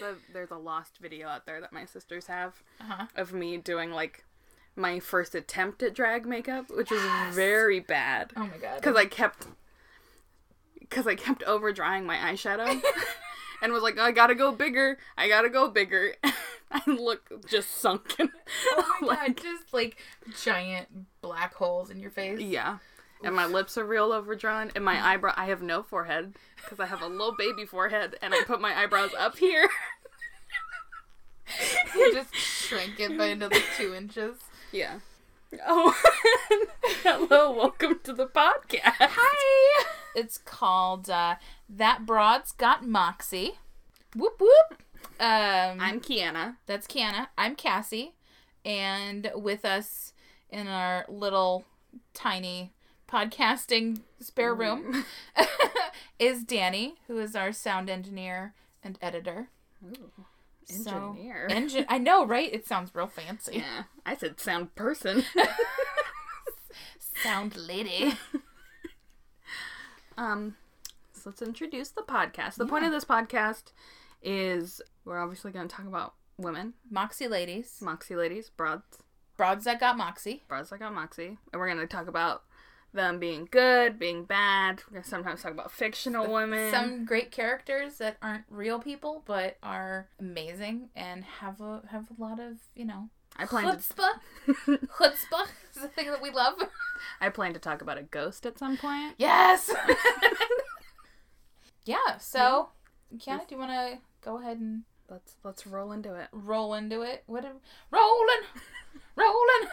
there's a there's a lost video out there that my sisters have Uh-huh. of me doing like my first attempt at drag makeup, which Yes. was very bad Oh my god. because I kept because I kept over drying my eyeshadow and was like, I gotta go bigger, I gotta go bigger. I look just sunken. Oh my Like, god, just like giant black holes in your face. Yeah. And my lips are real overdrawn, and my eyebrow. I have no forehead because I have a little baby forehead, and I put my eyebrows up here. You just shrink it by another two inches. Yeah. Oh, hello, welcome to the podcast. Hi! It's called uh, That Broad's Got Moxie. Whoop whoop! Um, I'm Kiana. That's Kiana. I'm Cassie. And with us in our little tiny podcasting spare room is Danny, who is our sound engineer and editor. So- Engineer. Engine I know, right? It sounds real fancy. yeah, I said sound person. Sound lady. um, so let's introduce the podcast. The point of this podcast is we're obviously going to talk about women, Moxie ladies. Moxie ladies, broads, Broads that got Moxie. broads that got Moxie, and we're going to talk about them being good, being bad. We're to sometimes talk about fictional women. Some great characters that aren't real people but are amazing and have a have a lot of, you know, I plan to chutzpah. chutzpah is the thing that we love. I plan to talk about a ghost at some point. Yes. yeah. So, Kiana, do you want to go ahead and Let's let's roll into it. roll into it? What? do- Rolling, rolling,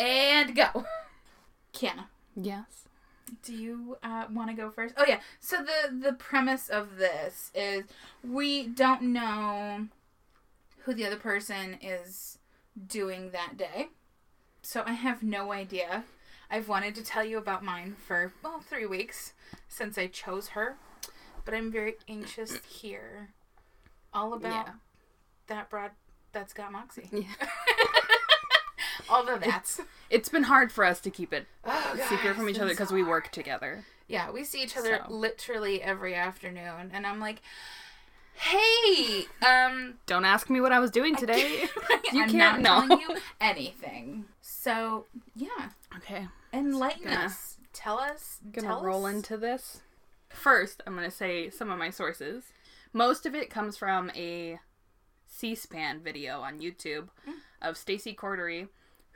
and go. Kiana, Yes. do you uh, want to go first? Oh yeah. So the the premise of this is we don't know who the other person is doing that day. So I have no idea. I've wanted to tell you about mine for well three weeks since I chose her, but I'm very anxious to hear all about Yeah. that broad that's got Moxie. Yeah. all the that's. It's been hard for us to keep it Oh, secret from each other because so we work together. Yeah, we see each other So. literally every afternoon, and I'm like, "Hey, um, Don't ask me what I was doing today. You I'm can't not know. you anything." So yeah, okay. enlighten Gonna- us. Tell us. gonna tell roll us. into this. First, I'm gonna say some of my sources. Most of it comes from a C-SPAN video on YouTube Mm. of Stacy Cordery,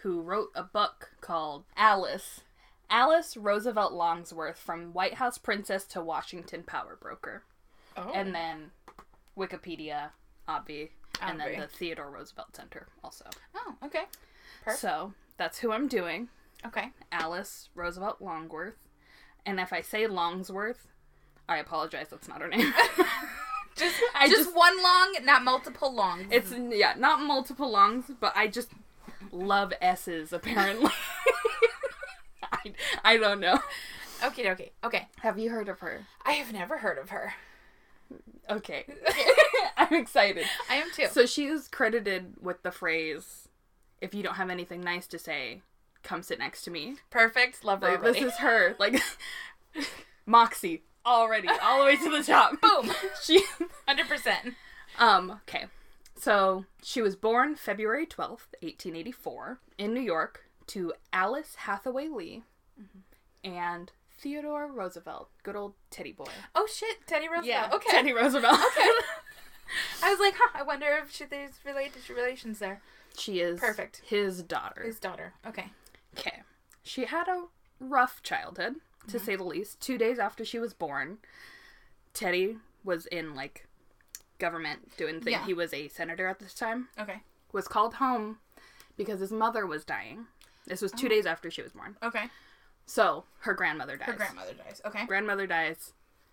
who wrote a book called Alice. Alice Roosevelt Longsworth from White House Princess to Washington Power Broker. Oh. And then Wikipedia, Obvi, and then the Theodore Roosevelt Center also. oh, okay, Perfect. So that's who I'm doing. okay. Alice Roosevelt Longworth. And if I say Longsworth, I apologize. That's not her name. Just, I just, just- one long, not multiple longs. it's yeah, not multiple longs, but I just love S's apparently. I, I don't know. okay, okay, okay. Have you heard of her? I have never heard of her. Okay. I'm excited. I am too. So she is credited with the phrase, if you don't have anything nice to say, come sit next to me. Perfect. Love Like, this is her. Like Moxie already, all the way to the top. Boom. She Hundred percent. Um, okay. So she was born February 12th, 1884, in New York to Alice Hathaway Lee and Theodore Roosevelt. Good old Teddy boy. Oh shit, Teddy Roosevelt. Yeah, okay. Teddy Roosevelt. Okay. I was like, huh, I wonder if she, there's related relations there. she is Perfect. his daughter. His daughter. Okay. Okay. She had a rough childhood, to Mm-hmm. say the least. Two days after she was born, Teddy was in, like, government doing things. Yeah. He was a senator at this time. Okay. was called home because his mother was dying. This was two days after she was born. Okay. So her grandmother dies. Oh. Her grandmother dies. Okay. grandmother dies.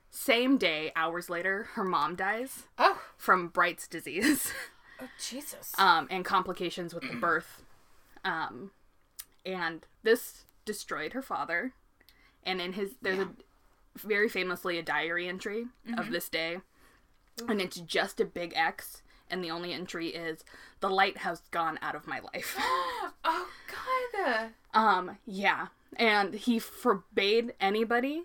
Same day, hours later, her mom dies Oh. from Bright's disease Oh Jesus. um, and complications with the birth. Um, and this destroyed her father. And in his, there's Yeah. a very famously a diary entry Mm-hmm. of this day, and it's just a big X. And the only entry is the light has gone out of my life. oh God. Um, yeah. And he forbade anybody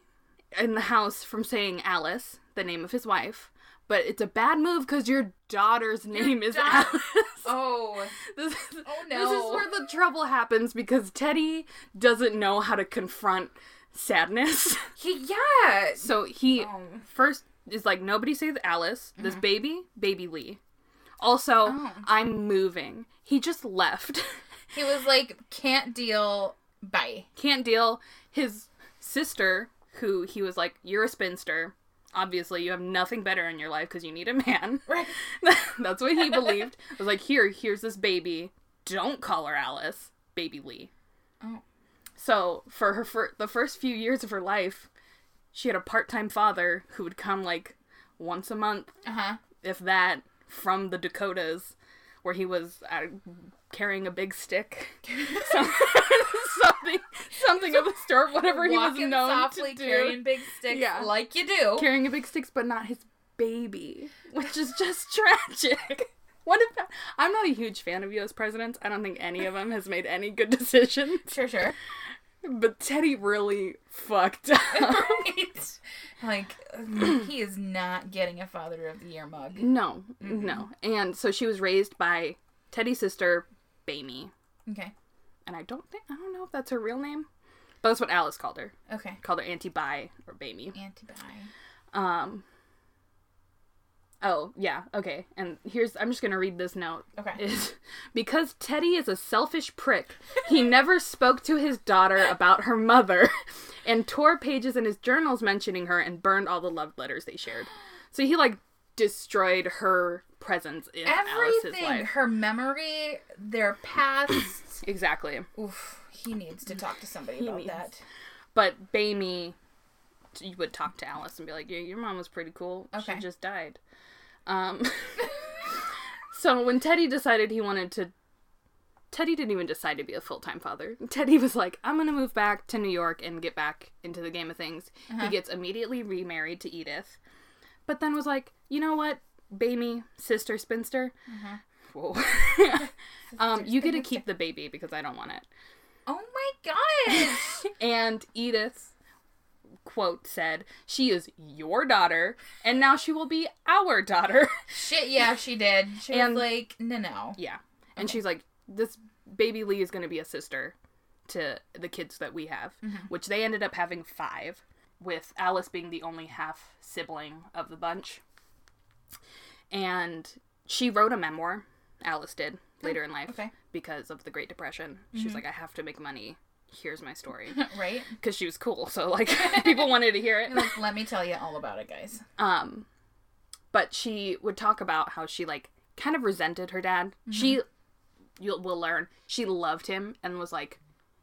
in the house from saying Alice, the name of his wife, but it's a bad move because your daughter's name is daughter- Alice. Oh. This, is, Oh, no! this is where the trouble happens because Teddy doesn't know how to confront sadness. He, yeah. So he Oh. first is like, nobody save Alice. This mm-hmm. baby, baby Lee. Also, Oh. I'm moving. He just left. He was like, can't deal. Bye. Can't deal. His sister, who he was like, you're a spinster. Obviously, you have nothing better in your life because you need a man. Right. That's what he believed. I was like, here, here's this baby. Don't call her Alice, baby Lee. Oh. So for her for the first few years of her life, she had a part-time father who would come like once a month, Uh huh. if that, from the Dakotas, where he was uh, carrying a big stick, Some- something, something of the sort, whatever he was known softly, to do, carrying big sticks, Yeah. like you do. carrying a big stick, but not his baby, which is just tragic. What if I'm not a huge fan of U.S. presidents. I don't think any of them has made any good decisions. Sure, sure. But Teddy really fucked up. right. Like, he is not getting a Father of the Year mug. no, no. And so she was raised by Teddy's sister, Bamie. Okay. And I don't think I don't know if that's her real name, but that's what Alice called her. Okay. Called her Auntie Bye or Bamie. Anti-bi. Um. Oh yeah, okay. And here's I'm just gonna read this note. Okay. Is because Teddy is a selfish prick. He never spoke to his daughter about her mother, and tore pages in his journals mentioning her and burned all the love letters they shared. So he like destroyed her presence in Alice's Everything. life. Her memory, their past. Exactly. Oof. He needs to talk to somebody He about needs- that. But Bamie you would talk to Alice and be like, "Yeah, your mom was pretty cool. Okay. She just died." Um So when Teddy decided he wanted to Teddy didn't even decide to be a full-time father. Teddy was like, "I'm going to move back to New York and get back into the game of things." He gets immediately remarried to Edith. But then was like, "You know what? baby sister spinster. Whoa. um, you get to keep the baby because I don't want it." Oh my gosh. And Edith, quote, said, She is your daughter, and now she will be our daughter. Shit, yeah, she did. She And- was like, no, no. yeah. And she's like, This baby Lee is going to be a sister to the kids that we have, mm-hmm. which they ended up having five, with Alice being the only half sibling of the bunch. And she wrote a memoir, Alice did, later oh, in life, okay. because of the Great Depression. She's mm-hmm. like, I have to make money. Here's my story. right? because she was cool. So like people wanted to hear it. Like, let me tell you all about it, guys. Um, but she would talk about how she like kind of resented her dad. She, you'll will learn, she loved him and was like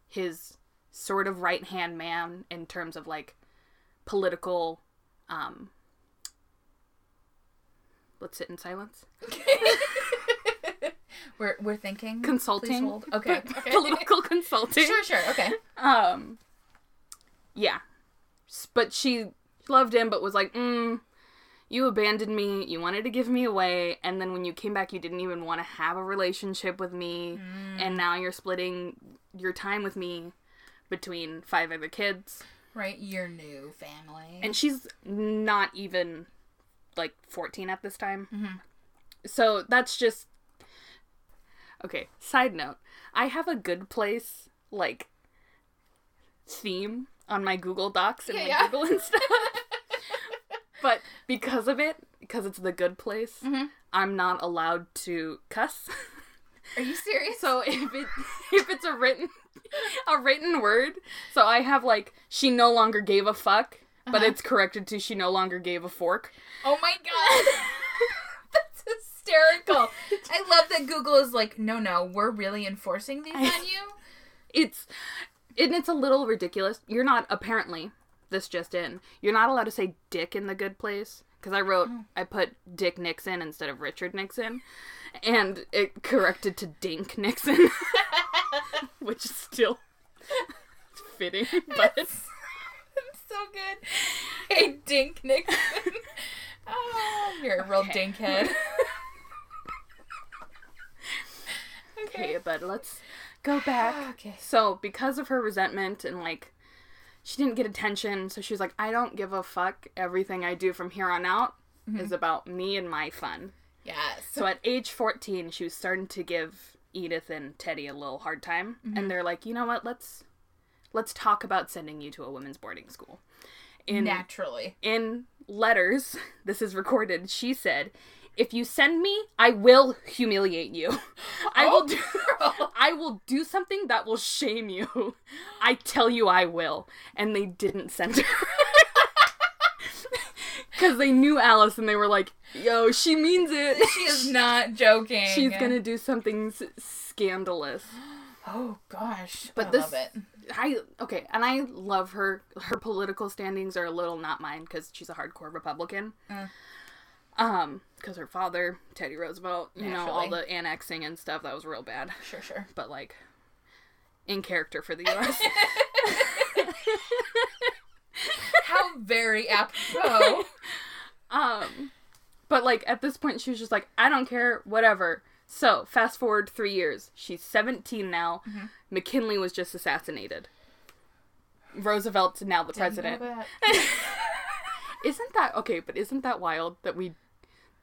his sort of right hand man in terms of like political. Um, let's sit in silence. We're we're thinking. Consulting. Okay. okay. political consulting. Sure, sure. Okay. Um, yeah, but she loved him, but was like, mm, "You abandoned me. You wanted to give me away, and then when you came back, you didn't even want to have a relationship with me, and now you're splitting your time with me between five other kids." Right, your new family. And she's not even like 14 at this time. So that's just. Okay, side note. I have a good place, like, theme on my Google Docs and Yeah, my yeah. Google and stuff. but because of it, because it's the good place, Mhm. I'm not allowed to cuss. Are you serious? So if it if it's a written a written word, so I have like she no longer gave a fuck, but Uh-huh. it's corrected to she no longer gave a fork. Oh my god. Hysterical. I love that Google is like, no, no, we're really enforcing these on you. It's and it's a little ridiculous. You're not apparently this just in. You're not allowed to say dick in the good place because I wrote mm. I put Dick Nixon instead of Richard Nixon, and it corrected to Dink Nixon, which is still fitting, but It's so good. Hey, Dink Nixon. oh, you're a real Okay. dinkhead. Okay. But let's go back. Okay. So, because of her resentment and like she didn't get attention, so she was like, I don't give a fuck. Everything I do from here on out mm-hmm. is about me and my fun. Yes. So at age 14, she was starting to give Edith and Teddy a little hard time, and mm-hmm. they're like, "You know what? Let's let's talk about sending you to a women's boarding school." In Naturally. in letters, this is recorded. She said, "If you send me, I will humiliate you. I will do I will do something that will shame you. I tell you I will." And they didn't send her. Cuz they knew Alice and they were like, "Yo, she means it. She is not joking. She's going to do something s- scandalous." Oh gosh. But I this- love it. I okay, and I love her. Her political standings are a little not mine because she's a hardcore Republican. Mm. Um, because her father, Teddy Roosevelt, you know, all the annexing and stuff that was real bad. Sure, sure. But like, in character for the U.S. How very apropos. um, but like at this point, she was just like, I don't care, whatever. So fast forward three years, she's seventeen now. Mm-hmm. McKinley was just assassinated. Roosevelt's now the president. Didn't know that. Isn't that okay? But isn't that wild that we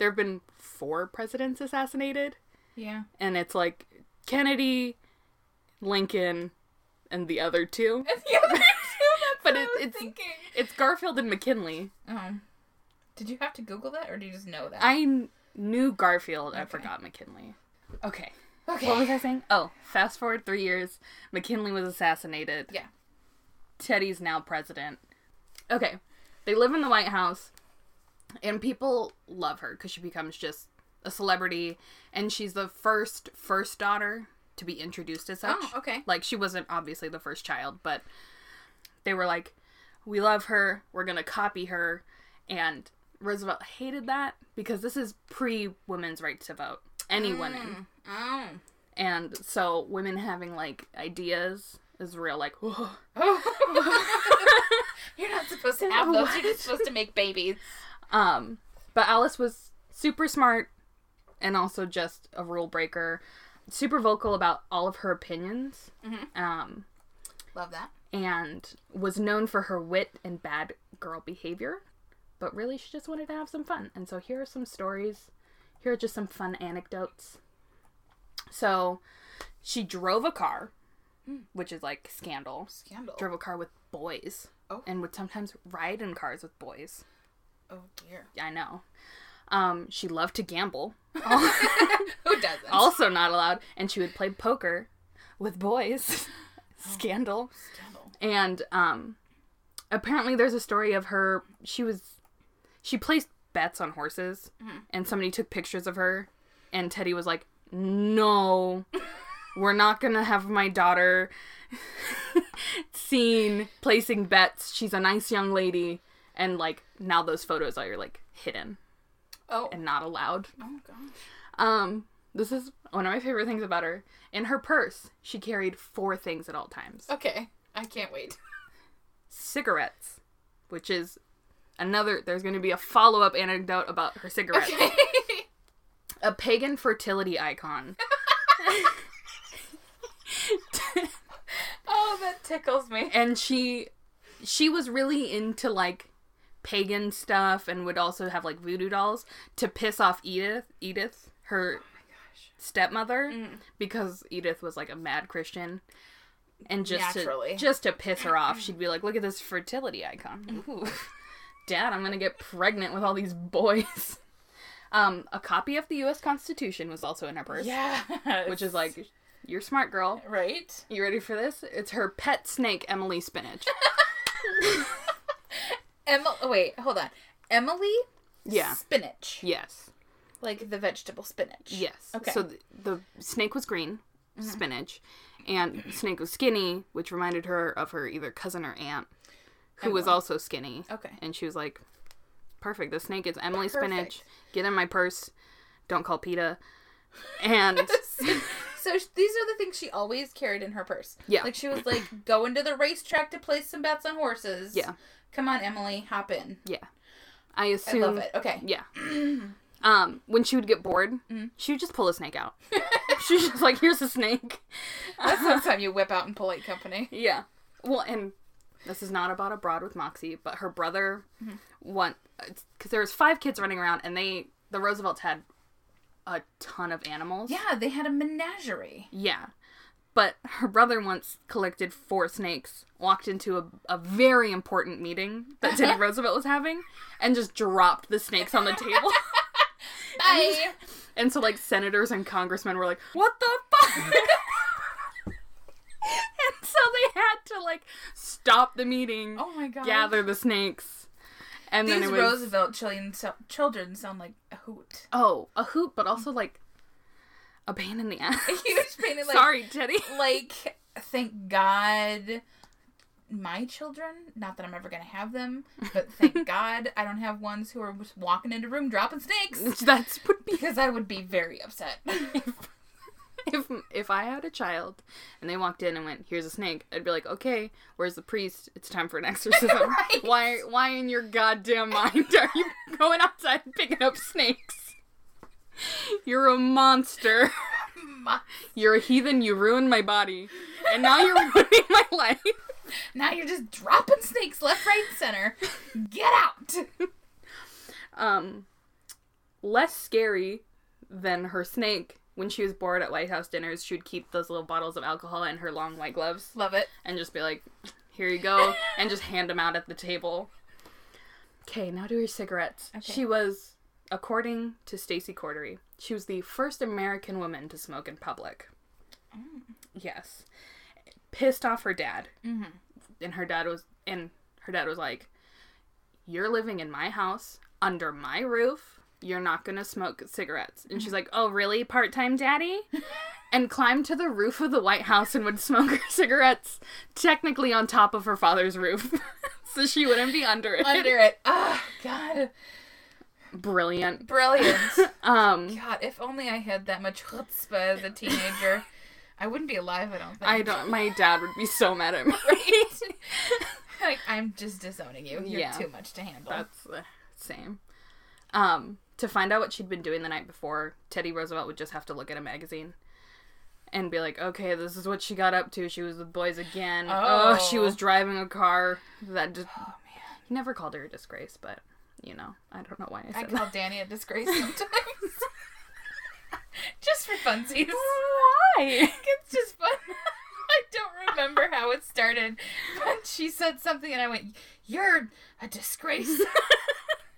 there have been four presidents assassinated, Yeah. and it's like Kennedy, Lincoln, and the other two. the other two, But it- it's- thinking. It's Garfield and McKinley. Um, did you have to Google that, or do you just know that? I knew Garfield. I forgot McKinley. Okay. okay. What was I saying? Oh, fast forward three years. McKinley was assassinated. Yeah. Teddy's now president. Okay. They live in the White House, and people love her because she becomes just a celebrity, and she's the first first daughter to be introduced as such. Oh, okay. Like she wasn't obviously the first child, but they were like, "We love her. We're gonna copy her," and Roosevelt hated that because this is pre women's right to vote. Any mm. women. Oh. And so women having like ideas is real like whoa. You're not supposed to have those. You're just supposed to make babies. Um but Alice was super smart and also just a rule breaker, super vocal about all of her opinions. Um Love that. and was known for her wit and bad girl behavior, but really she just wanted to have some fun. And so here are some stories. Here are just some fun anecdotes. So she drove a car, which is like scandal. Scandal. Drove a car with boys. Oh. And would sometimes ride in cars with boys. Oh dear. I know. Um, she loved to gamble. Who doesn't? also not allowed. And she would play poker with boys. Scandal. Scandal. And um apparently there's a story of her she was she placed bets on horses and somebody took pictures of her and Teddy was like, "No. we're not going to have my daughter seen placing bets. She's a nice young lady." And like now those photos are like hidden Oh. and not allowed. oh gosh. Um this is one of my favorite things about her. In her purse, she carried four things at all times Okay. I can't wait. cigarettes, which is another. There's going to be a follow up anecdote about her cigarettes. Okay. A pagan fertility icon. oh, that tickles me. and she she was really into like pagan stuff and would also have like voodoo dolls to piss off Edith Edith her stepmother because Edith was like a mad Christian. And just Naturally. to just to piss her off she'd be like look at this fertility icon. Ooh. dad I'm going to get pregnant with all these boys. Um a copy of the US Constitution was also in her purse Yeah. which is like you're smart girl. Right. you ready for this? It's her pet snake Emily Spinach Emily. Oh, wait, hold on. Emily. Yeah. Spinach. Yes. Like the vegetable spinach. Yes. Okay. So the, the snake was green, mm-hmm. spinach, and snake was skinny, which reminded her of her either cousin or aunt, who was also skinny. Okay. And she was like, "Perfect. The snake is Emily Spinach. Get in my purse. Don't call PETA." And So these are the things she always carried in her purse. Yeah. Like she was like going to the racetrack to place some bets on horses. Yeah. Come on, Emily, hop in. yeah, I assume. I love it. Okay. Yeah. um, when she would get bored, Mm-hmm. she would just pull a snake out. She's just like, "Here's a snake." That's the time you whip out in polite company. Yeah. Well, and This is not about abroad with Moxie, but her brother One, because there was five kids running around, and they the Roosevelts had a ton of animals. Yeah, they had a menagerie. Yeah. But her brother once collected four snakes, walked into a, a very important meeting that Teddy Roosevelt was having, and just dropped the snakes on the table. Bye. And so, like, senators and congressmen were like, what the fuck? and so they had to, like, stop the meeting, oh my god. gather the snakes. And These then it was, Roosevelt children, so, children sound like a hoot. oh, a hoot, but also, like, a pain in the ass. A huge pain in, like- Sorry, Teddy. Like, thank God my children, not that I'm ever going to have them, but thank God I don't have ones who are just walking into room dropping snakes. That's would be Because I would be very upset. if if I had a child and they walked in and went, "Here's a snake," I'd be like, "Okay, where's the priest? It's time for an exorcism." Right. Why why in your goddamn mind are you going outside picking up snakes? You're a monster. You're a heathen. You ruined my body, and now you're ruining my life. now you're just dropping snakes left, right, and center. Get out! Um, less scary than her snake. When she was bored at White House dinners, she would keep those little bottles of alcohol in her long white gloves. Love it. and just be like, "Here you go," and just hand them out at the table. Okay, now to her cigarettes. Okay. She was, according to Stacy Cordery, she was the first American woman to smoke in public. Yes, pissed off her dad, Mhm. and her dad was, and her dad was like, "You're living in my house under my roof." You're not gonna smoke cigarettes. And she's like, Oh, really? Part time daddy? and climbed to the roof of the White House and would smoke her cigarettes, technically on top of her father's roof, so she wouldn't be under it. Under it. Ah, God. Brilliant. Brilliant. Um, God, if only I had that much chutzpah as a teenager. I wouldn't be alive, I don't think. I don't. My dad would be so mad at me. like, I'm just disowning you. You're Yeah. too much to handle. That's the same. Um, to find out what she'd been doing the night before, Teddy Roosevelt would just have to look at a magazine. And be like, okay, this is what she got up to. She was with boys again. Oh, she Oh. was driving a car that just. oh, man. He never called her a disgrace, but you know, I don't know why I said I call that. Danny a disgrace sometimes. just for funsies. Why? It's just fun. I don't remember how it started, but she said something and I went, "You're a disgrace."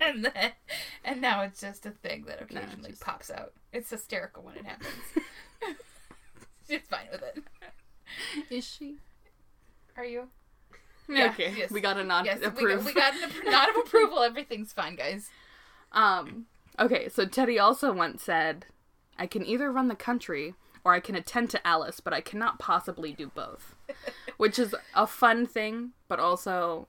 and then, and now it's just a thing that occasionally just- pops out. It's hysterical when it happens. She's fine with it. Is she? Are you? Yeah, okay, yes. we got a nod Yes, we got, we got appro- nod of approval. Everything's fine, guys. Um, okay, so Teddy also once said, I can either run the country or I can attend to Alice, but I cannot possibly do both. Which is a fun thing, but also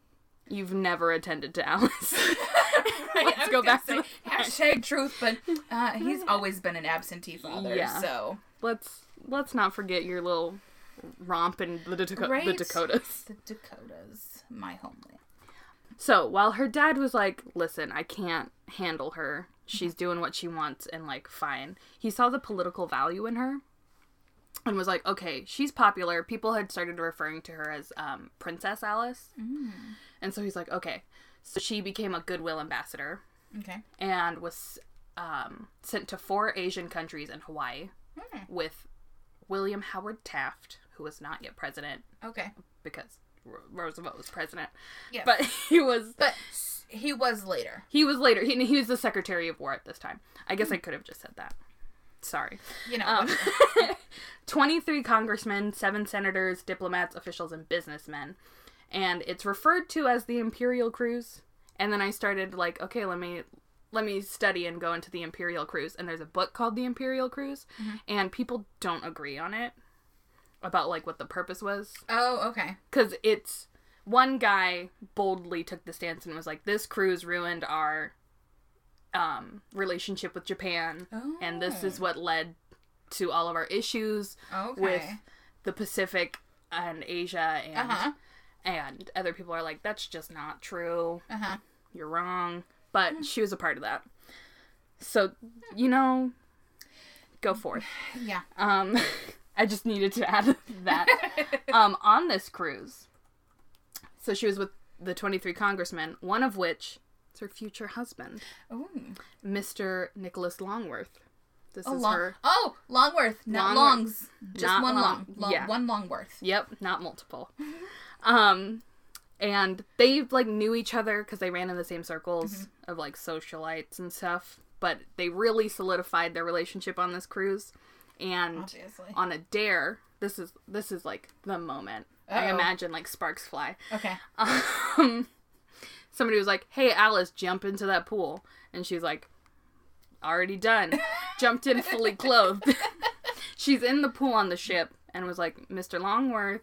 you've never attended to Alice. Let's go back say, to the hashtag truth, but uh, he's always been an absentee father, Yeah. so let's let's not forget your little romp in the, Daco- Right. the Dakotas. the Dakotas, my homeland. So while her dad was like, listen, I can't handle her. She's doing what she wants and like fine. He saw the political value in her and was like, okay, she's popular. People had started referring to her as um, Princess Alice. And so he's like, okay. So she became a goodwill ambassador Okay. and was um, sent to four Asian countries and Hawaii Hmm. with William Howard Taft, who was not yet president Okay. because Roosevelt was president. Yes. But he was But he was later. he was later. He, he was the Secretary of War at this time. I guess I could have just said that. Sorry. You know. Um, 23 congressmen, 7 senators, diplomats, officials, and businessmen. And it's referred to as the Imperial Cruise. And then I started like, okay, let me let me study and go into the Imperial Cruise. And there's a book called The Imperial Cruise, and people don't agree on it about like what the purpose was oh, okay. because it's one guy boldly took the stance and was like, "This cruise ruined our um, relationship with Japan, and this is what led to all of our issues Okay. with the Pacific and Asia and Uh huh. and other people are like, that's just not true. Uh huh. You're wrong." But she was a part of that, so you know, go forth. Yeah. Um, I just needed to add that. um, on this cruise, So she was with the 23 congressmen, one of which is her future husband, Ooh. Mr. Nicholas Longworth. This Oh, is long- her. oh, Longworth, not Longworth. Longs. Just Not one long- long. yeah. One Longworth. Yep, not multiple. um, and they like knew each other because they ran in the same circles of like socialites and stuff. But they really solidified their relationship on this cruise, and Obviously. on a dare. This is this is like the moment. I Uh-oh. imagine like sparks fly. Okay. Um, somebody was like, "Hey, Alice, jump into that pool," and she's like, "Already done." Jumped in fully clothed. She's in the pool on the ship and was like, "Mr. Longworth,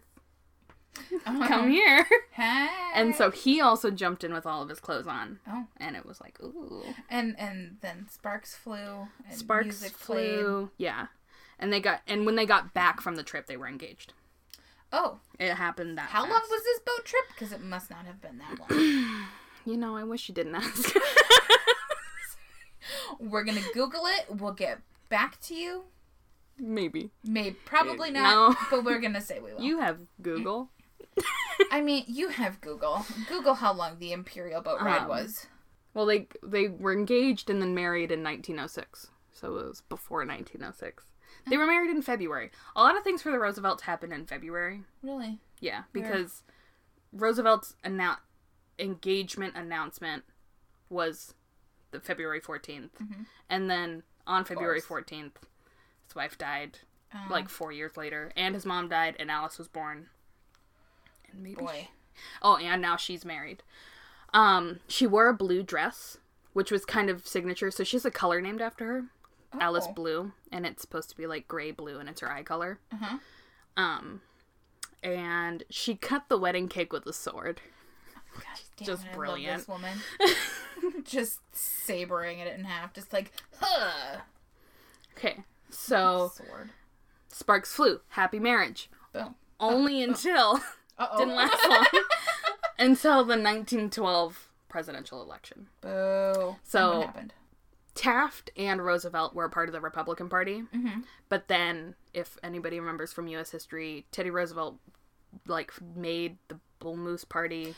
come here." Hey. And so he also jumped in with all of his clothes on, Oh. and it was like, "Ooh." And and then sparks flew. And Sparks music played. flew. Yeah. And they got and when they got back from the trip, they were engaged. Oh, It happened that how long was this boat trip? Because it must not have been that long. You know, I wish you didn't ask. We're gonna Google it. We'll get back to you. Maybe. Maybe probably Uh, not, no. but we're gonna say we will. You have Google. I mean, you have Google. Google how long the Imperial boat ride Um, was. Well, they they were engaged and then married in 1906. So it was before 1906. They were married in February. A lot of things for the Roosevelts happened in February. Really? Yeah, because Roosevelt's annou- engagement announcement was the February 14th. And then on February 14th, his wife died Um, like 4 years later and his mom died and Alice was born. And maybe boy. Oh, and now she's married. Um, she wore a blue dress, which was kind of signature. So she has a color named after her, Alice Oh. Blue, and it's supposed to be like gray blue, and it's her eye color. Uh-huh. Um, and she cut the wedding cake with a sword. God damn just it, brilliant. this woman. just sabering it in half, just like, huh. Okay, so Sword. sparks flew. Happy marriage. Boom. Only until Uh-oh. didn't last long until the 1912 presidential election. Boo. So- what happened? Taft and Roosevelt were a part of the Republican Party. Mhm. But then, if anybody remembers from U.S. history, Teddy Roosevelt like made the Bull Moose Party.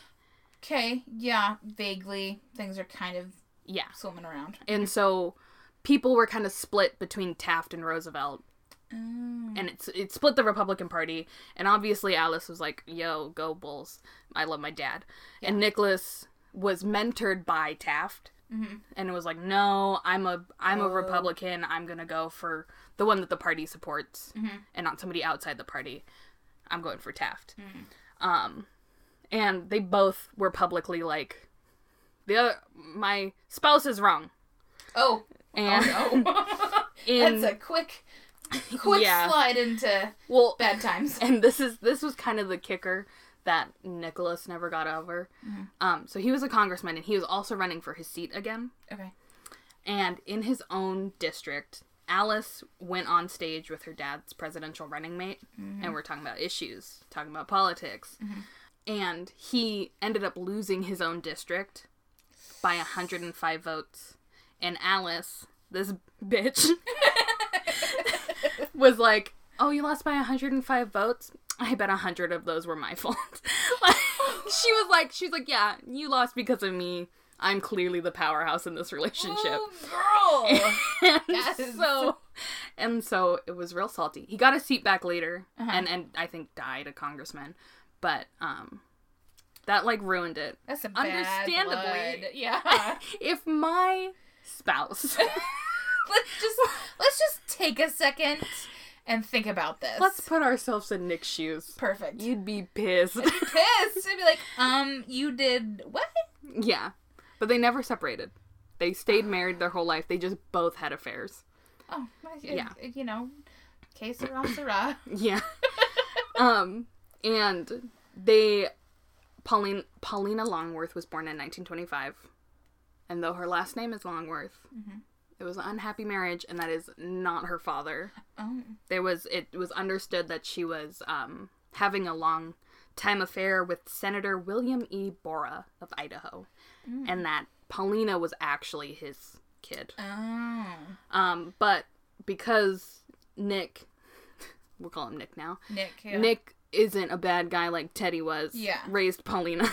Okay, yeah, vaguely. Things are kind of Yeah, swimming around. and so people were kind of split between Taft and Roosevelt, Mm. and it's it split the Republican Party. And obviously, Alice was like, "Yo, go Bulls! I love my dad." And Nicholas was mentored by Taft. Mhm. And it was like, no, I'm a I'm a Oh. Republican. I'm gonna go for the one that the party supports, Mhm. and not somebody outside the party. I'm going for Taft. Mm. Um, and they both were publicly like, the other my spouse is wrong, Oh. and Oh no. in That's a quick, quick Yeah. slide into well, bad times. and this is this was kind of the kicker that Nicholas never got over. Mm-hmm. Um, so he was a congressman, and he was also running for his seat again. Okay. And in his own district, Alice went on stage with her dad's presidential running mate, and we're talking about issues, talking about politics. And he ended up losing his own district by 105 votes. And Alice, this bitch, was like, Oh, you lost by 105 votes? I bet a 100 of those were my fault. like, she was like, She's like, Yeah, you lost because of me. I'm clearly the powerhouse in this relationship. Oh, girl. and Yes. so and so it was real salty. He got his seat back later Uh-huh. and and I think died a congressman. But um that like ruined it. That's a bad Understandably. blood. Yeah. If my spouse let's just let's just take a second and think about this. let's put ourselves in Nick's shoes. perfect. You'd be pissed. pissed. I'd be like, um, you did what? yeah. But they never separated. They stayed married their whole life. They just both had affairs. Oh, Yeah. You know, que sera, sera. Yeah. um, and they, Pauline, Paulina Longworth was born in 1925, and though her last name is Longworth, it was an unhappy marriage, and that is not her father. Oh, There was it was understood that she was um having a long time affair with Senator William E. Borah of Idaho, and that Paulina was actually his kid. oh, Um, but because Nick, we'll call him Nick now. Nick. Yeah. Nick isn't a bad guy like Teddy was. Yeah. Raised Paulina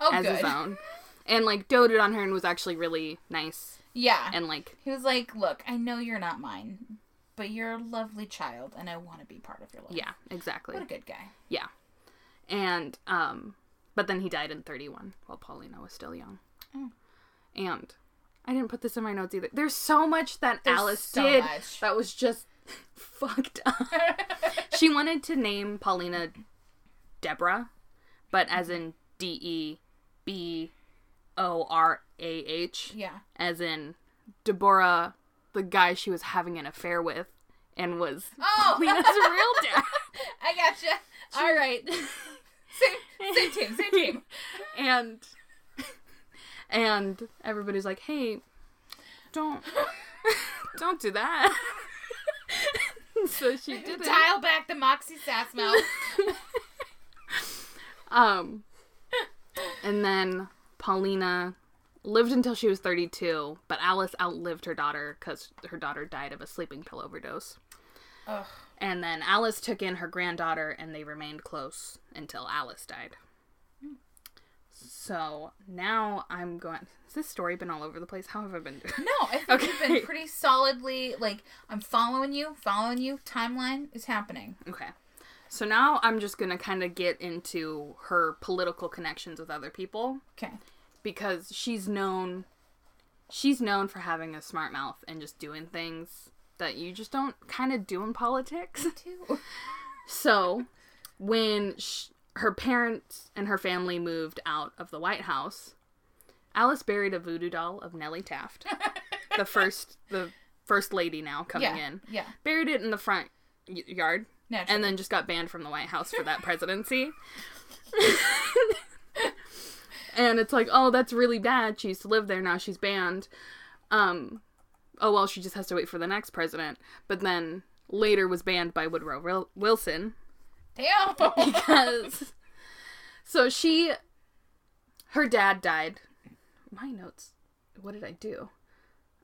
Oh, as good. his own. And like doted on her and was actually really nice Yeah. and like he was like, "Look, I know you're not mine, but you're a lovely child, and I want to be part of your life." yeah, exactly. What a good guy. Yeah. And um but then he died in 31 while Paulina was still young. Oh. And I didn't put this in my notes either. There's so much that There's Alice so did much. that was just fucked up. she wanted to name Paulina Deborah, but as in D E B O R A H, yeah. as in Deborah, the guy she was having an affair with and was Oh, real dad. I gotcha. All right. Same, same team, same team. and and everybody's like, "Hey, don't don't do that." so she did it. Dial back the Moxie Sass mouth. Um, and then Paulina lived until she was 32, but Alice outlived her daughter because her daughter died of a sleeping pill overdose. Ugh. And then Alice took in her granddaughter, and they remained close until Alice died. So now I'm going. Has this story been all over the place? How have I been doing? No, I think you've been pretty solidly like I'm following you, following you. Timeline is happening. Okay. So now I'm just going to kind of get into her political connections with other people Okay. Because she's known she's known for having a smart mouth and just doing things that you just don't kind of do in politics. So, when sh- her parents and her family moved out of the White House, Alice buried a voodoo doll of Nellie Taft, the first the first lady now coming Yeah. in. Yeah. Buried it in the front y- yard Naturally. and then just got banned from the White House for that presidency. And it's like, oh, that's really bad. She used to live there. Now she's banned. Um, oh well, she just has to wait for the next president. But then later was banned by Woodrow Wil- Wilson Damn. because. so she, her dad died. My notes. What did I do?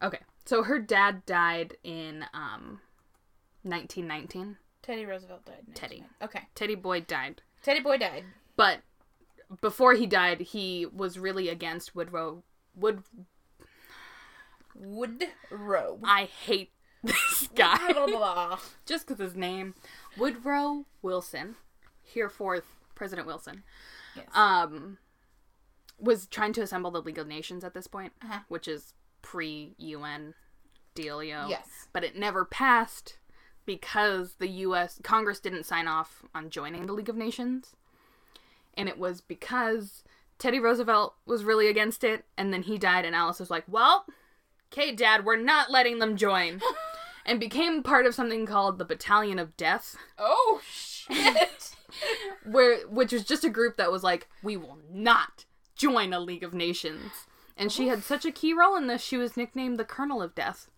Okay, so her dad died in um, 1919. Teddy Roosevelt died. Teddy. Okay. Teddy Boyd died. Teddy boy died. but before he died, he was really against Woodrow. Wood. Woodrow. I hate this guy Blah, blah, blah. just because his name, Woodrow Wilson, hereforth President Wilson, Yes. um, was trying to assemble the League of Nations at this point, Uh-huh. which is pre UN dealio. Yes. but it never passed because the U.S. Congress didn't sign off on joining the League of Nations, and it was because Teddy Roosevelt was really against it, and then he died, and Alice was like, "Well, okay, Dad, we're not letting them join," and became part of something called the Battalion of Death, Oh shit. where which was just a group that was like, "We will not join a League of Nations." And she had such a key role in this. She was nicknamed the Colonel of Death.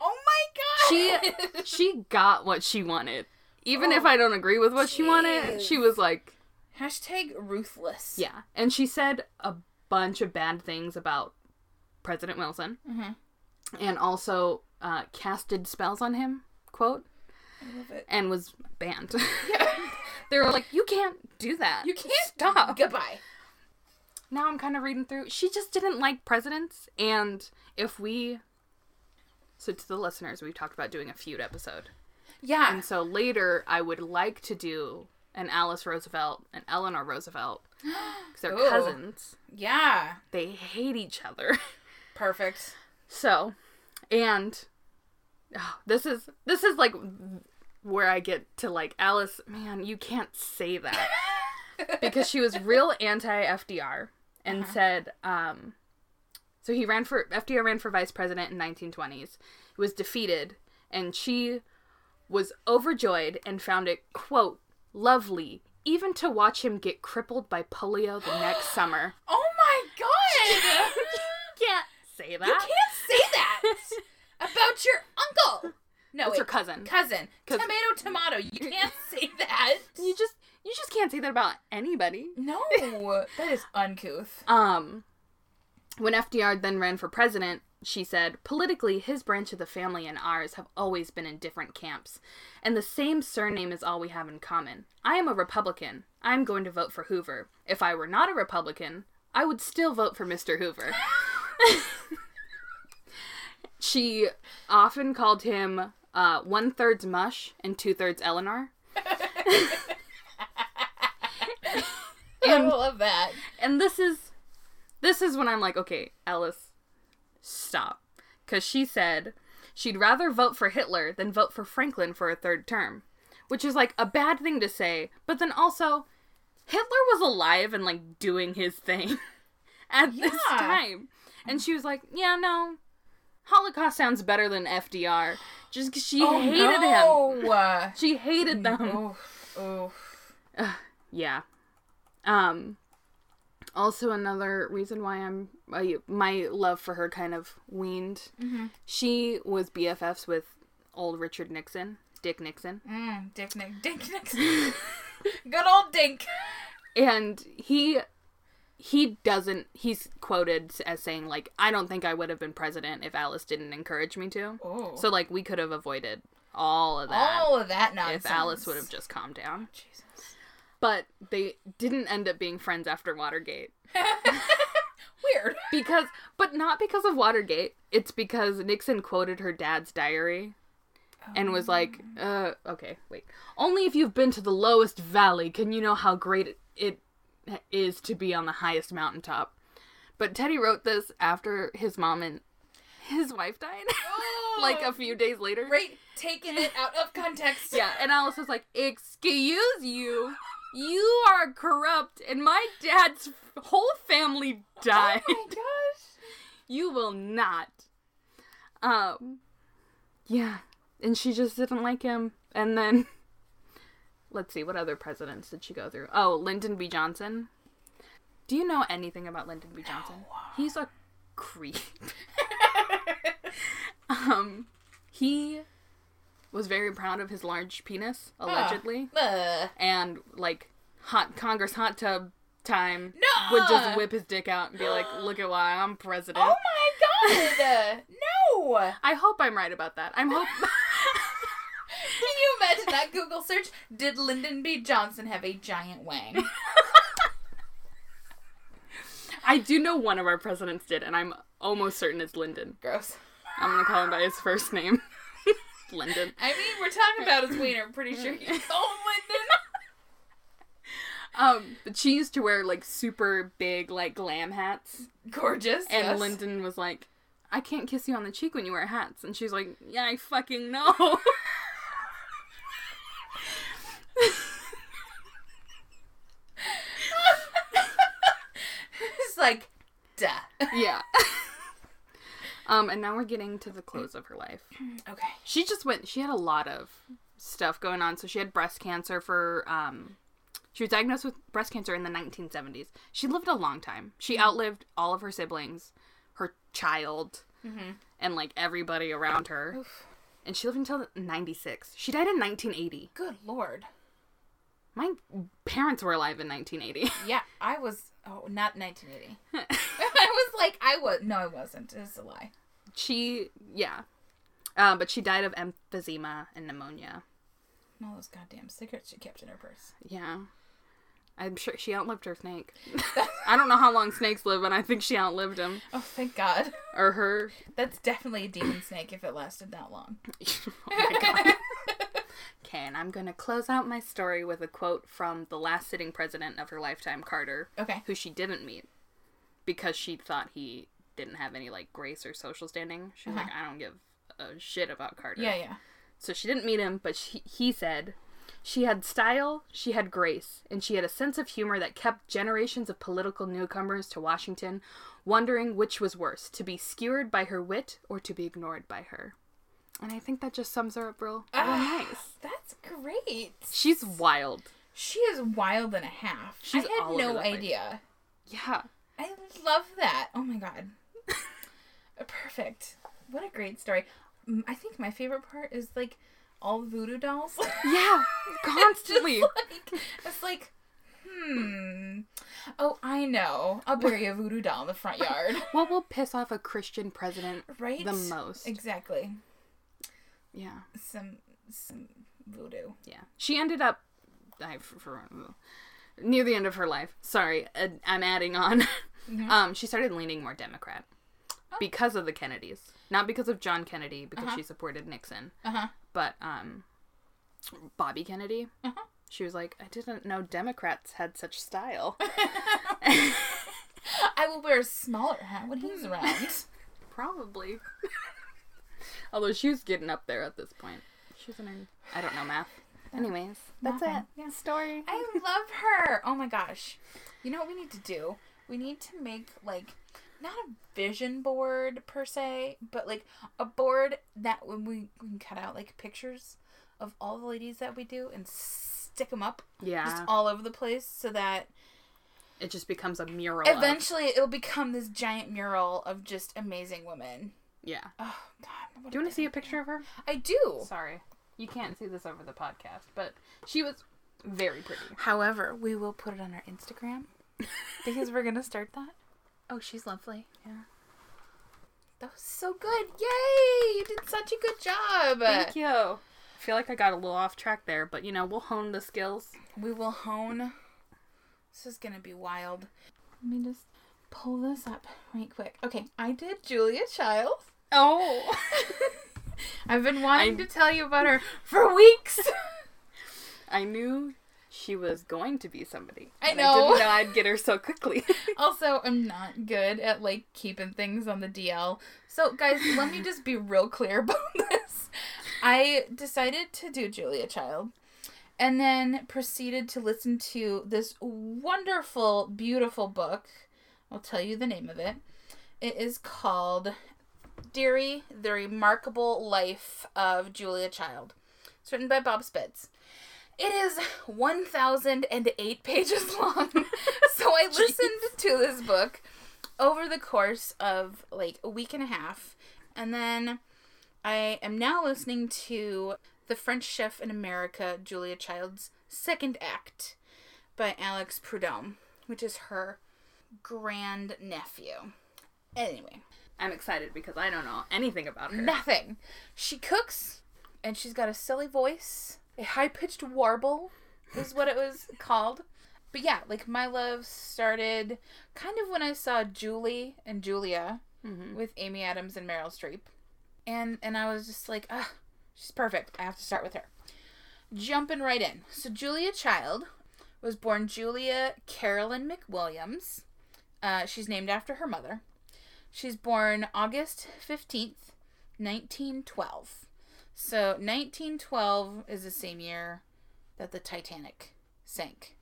oh my god. she she got what she wanted. Even if Oh, I don't agree with what she wanted, she was like, Hashtag ruthless. yeah. And she said a bunch of bad things about President Wilson, Mhm. and also uh, casted spells on him. Quote I love it. and was banned. Yeah. they were like, you can't do that. You can't stop. Goodbye. now I'm kind of reading through. She just didn't like presidents, and if we. So to the listeners, we've talked about doing a feud episode. Yeah. And so later, I would like to do an Alice Roosevelt and Eleanor Roosevelt because they're Ooh. cousins. Yeah. They hate each other. Perfect. So, and oh, this is this is like where I get to like Alice. Man, you can't say that because she was real anti FDR and said, um, so he ran for FDR ran for vice president in 1920s. He was defeated, and she was overjoyed and found it quote lovely even to watch him get crippled by polio the next summer. Oh my god. You can't say that. you can't say that about your uncle. No, It's wait. her cousin. cousin. Tomato, tomato. You can't say that. You just you just can't say that about anybody. No, that is uncouth. Um when FDR then ran for president, she said, politically, his branch of the family and ours have always been in different camps, and the same surname is all we have in common. I am a Republican. I'm going to vote for Hoover. If I were not a Republican, I would still vote for Mr. Hoover. she often called him uh, one thirds mush and two thirds Eleanor. and, I love that. And this is this is when I'm like, okay, Alice, stop. Cause she said she'd rather vote for Hitler than vote for Franklin for a third term. Which is like a bad thing to say, but then also Hitler was alive and like doing his thing at this time. And she was like, Yeah, no. Holocaust sounds better than FDR. Just 'cause she Oh, hated him. She hated them. Oh, oh. Yeah. Um also another reason why I'm my love for her kind of weaned. Mhm. She was BFFs with old Richard Nixon, Dick Nixon, Mm, Dick Nick, Dick Nixon. Good old Dink. and he he doesn't he's quoted as saying like I don't think I would have been president if Alice didn't encourage me to. Oh. So like we could have avoided all of that all of that nonsense. if Alice would have just calmed down. Jesus. But they didn't end up being friends after Watergate. Weird. because but not because of Watergate. It's because Nixon quoted her dad's diary and was like, uh okay, wait. Only if you've been to the lowest valley can you know how great it is to be on the highest mountaintop. But Teddy wrote this after his mom and his wife died. like a few days later. Right, taking it out of context. Yeah, and Alice was like, "Excuse you, you are corrupt, and my dad's whole family died. Oh my gosh. You will not." Um, yeah, and she just didn't like him. And then, let's see, what other presidents did she go through? Oh, Lyndon B. Johnson. Do you know anything about Lyndon B. Johnson? He's a creep. um, he was very proud of his large penis, allegedly, Uh, and like hot Congress hot tub time No! would just whip his dick out and be like, "Look at why I'm president." oh my god. no. I hope I'm right about that. I'm hope. Can you imagine that Google search? Did Lyndon B. Johnson have a giant wang? I do know one of our presidents did, and I'm almost certain it's Lyndon. Gross. I'm gonna call him by his first name, Lyndon. I mean, we're talking about his wiener. I'm pretty sure he's oh Lyndon. Um, but she used to wear like super big like glam hats, Gorgeous. and yes. Lyndon was like, "I can't kiss you on the cheek when you wear hats," and she's like, "Yeah, I fucking know." It's like, duh. yeah. Um, and now we're getting to the close of her life. Okay. She just went. She had a lot of stuff going on. So she had breast cancer for. Um, she was diagnosed with breast cancer in the 1970s. She lived a long time. She outlived all of her siblings, her child, and like everybody around her. And she lived until 96. She died in 1980. Good lord. My parents were alive in 1980. Yeah, I was. Oh, not 1980. I was like, I was. No, I wasn't. It's a lie. she, yeah. Uh, but she died of emphysema and pneumonia. And all those goddamn cigarettes she kept in her purse. Yeah. I'm sure she outlived her snake. I don't know how long snakes live, but I think she outlived him. Oh, thank God. Or her. That's definitely a demon snake if it lasted that long. oh my god. Okay, and I'm going to close out my story with a quote from the last sitting president of her lifetime, Carter, Okay. who she didn't meet because she thought he didn't have any like grace or social standing. She's uh-huh. like, I don't give a shit about Carter. Yeah, yeah. So she didn't meet him, but she, he said she had style, she had grace, and she had a sense of humor that kept generations of political newcomers to Washington wondering which was worse, to be skewered by her wit or to be ignored by her. And I think that just sums her up real, real nice. That's great. She's wild. She is wild and a half. She's I had no the place. idea. Yeah. I love that. Oh my god. Perfect. What a great story. Mm, I think my favorite part is like all the voodoo dolls. Yeah. Constantly. like, it's like, Hmm. Oh, I know. I'll bury a voodoo doll in the front yard. What will piss off a Christian president right? the most? Exactly. Yeah. Some some voodoo. Yeah. She ended up I, for, for, near the end of her life. Sorry, I'm adding on. Mhm. Um, she started leaning more Democrat Oh. because of the Kennedys, not because of John Kennedy, because Uh-huh. she supported Nixon, Uh huh. but um, Bobby Kennedy. Uh-huh. She was like, I didn't know Democrats had such style. I will wear a smaller hat when he's around. Probably. Although she was getting up there at this point. She was in her, I don't know math. Anyways, that's Nothing. it. Yeah. Story. I love her. Oh my gosh. You know what we need to do? We need to make like not a vision board per se, but like a board that when we, we can cut out like pictures of all the ladies that we do and stick them up Yeah. just all over the place so that it just becomes a mural. of- eventually it'll become this giant mural of just amazing women. Yeah. Oh god. Do you want to see a picture of her? I do. Sorry. You can't see this over the podcast, but she was very pretty. However, we will put it on our Instagram because we're gonna start that. Oh, she's lovely. Yeah. That was so good. Yay! You did such a good job. Thank you. I feel like I got a little off track there, but you know, we'll hone the skills. We will hone. This is gonna be wild. Let me just pull this up right quick. Okay, I did Julia Child. Oh. I've been wanting I- to tell you about her for weeks. I knew she was going to be somebody. I know. I didn't know I'd get her so quickly. also, I'm not good at like keeping things on the DL. So, guys, let me just be real clear about this. I decided to do Julia Child and then proceeded to listen to this wonderful, beautiful book. I'll tell you the name of it. It is called Dearie, The Remarkable Life of Julia Child. It's written by Bob Spitz. It is 1,008 pages long. so I listened to this book over the course of like a week and a half. And then I am now listening to The French Chef in America, Julia Child's second act by Alex Prudhomme, which is her grand nephew. Anyway, I'm excited because I don't know anything about her. nothing. She cooks, and she's got a silly voice. A high pitched warble is what it was called. But yeah, like my love started kind of when I saw Julie and Julia Mhm. with Amy Adams and Meryl Streep. And and I was just like, ah, she's perfect. I have to start with her. Jumping right in. So Julia Child was born Julia Carolyn McWilliams. Uh, she's named after her mother. She's born August 15th, 1912. So 1912 is the same year that the Titanic sank.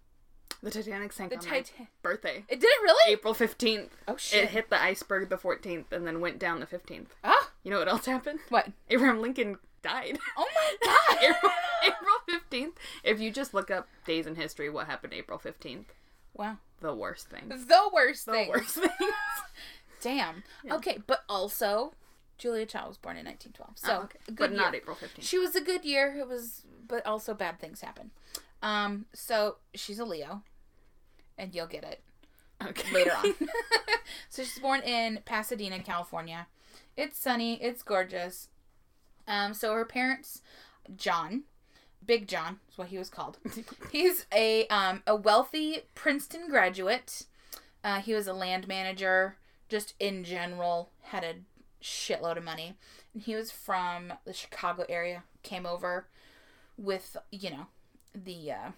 The Titanic sank The on my birthday. It did it really? April 15th. Oh shit. It hit the iceberg the 14th and then went down the 15th. Ah, You know what else happened? what? Abraham Lincoln died. Oh my god. April, April 15th. If you just look up days in history, what happened April 15th? wow. The worst thing. The worst thing. The worst thing. Damn. Yeah. Okay, but also Julia Child was born in 1912. So, Oh, okay. good But not year. April 15th. She was a good year. It was but also bad things happen. Um so she's a Leo and you'll get it Okay. later on. so she's born in Pasadena, California. It's sunny, it's gorgeous. Um so her parents John Big John is what he was called. He's a um, a wealthy Princeton graduate. Uh, he was a land manager, just in general, had a shitload of money. And he was from the Chicago area. Came over with you know the uh,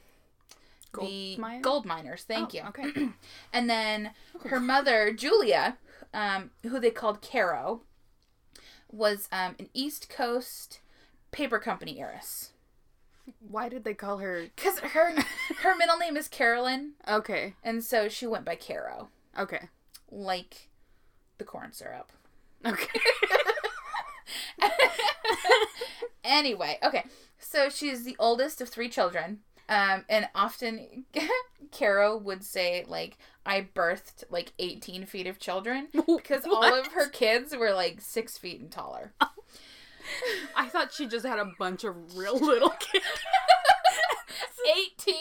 the Gold mine? gold miners. Thank Oh, you. Okay. And then her mother, Julia, um, who they called Caro, was um, an East Coast paper company heiress. Why did they call her? Because her her middle name is Carolyn, Okay. and so she went by Caro, Okay. like the corn syrup. Okay. anyway, okay. So she's the oldest of three children. Um, and often Caro would say, like, I birthed like 18 feet of children because all of her kids were like six feet and taller. I thought she just had a bunch of real little kids. 18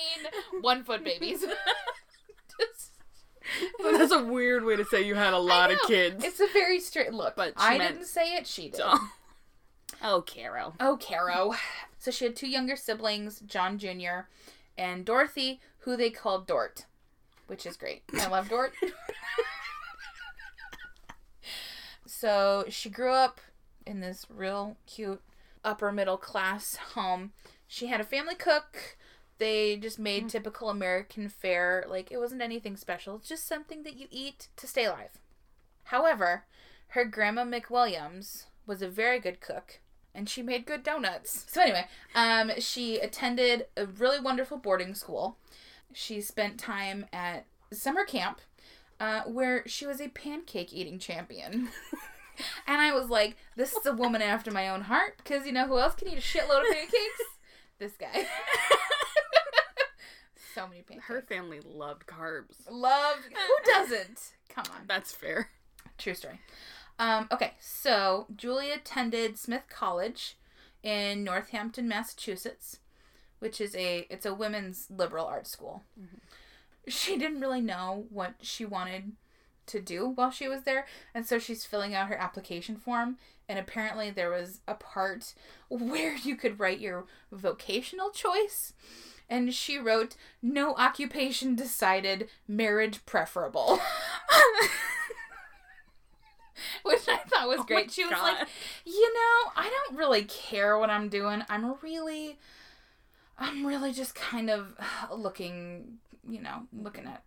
one foot babies. Just- That's a weird way to say you had a lot of kids. It's a very straight look. But she I meant- didn't say it, she did. Oh. oh, Carol. Oh, Caro. So she had two younger siblings, John Jr. and Dorothy, who they called Dort, which is great. I love Dort. so she grew up in this real cute upper middle class home. She had a family cook. They just made typical American fare. Like, it wasn't anything special. It's just something that you eat to stay alive. However, her grandma McWilliams was a very good cook and she made good donuts. So anyway, um, she attended a really wonderful boarding school. She spent time at summer camp, uh, where she was a pancake eating champion. and I was like, this is a woman after my own heart, because you know who else can eat a shitload of pancakes? this guy. so many pancakes. Her family loved carbs. Loved. Who doesn't? Come on. That's fair. True story. Um, okay, so Julie attended Smith College in Northampton, Massachusetts, which is a it's a women's liberal arts school. She didn't really know what she wanted to do while she was there, and so she's filling out her application form. And apparently, there was a part where you could write your vocational choice. And she wrote, No occupation decided, marriage preferable. Which I thought was Oh great. my She was God. like, You know, I don't really care what I'm doing. I'm really, I'm really just kind of looking, you know, looking at.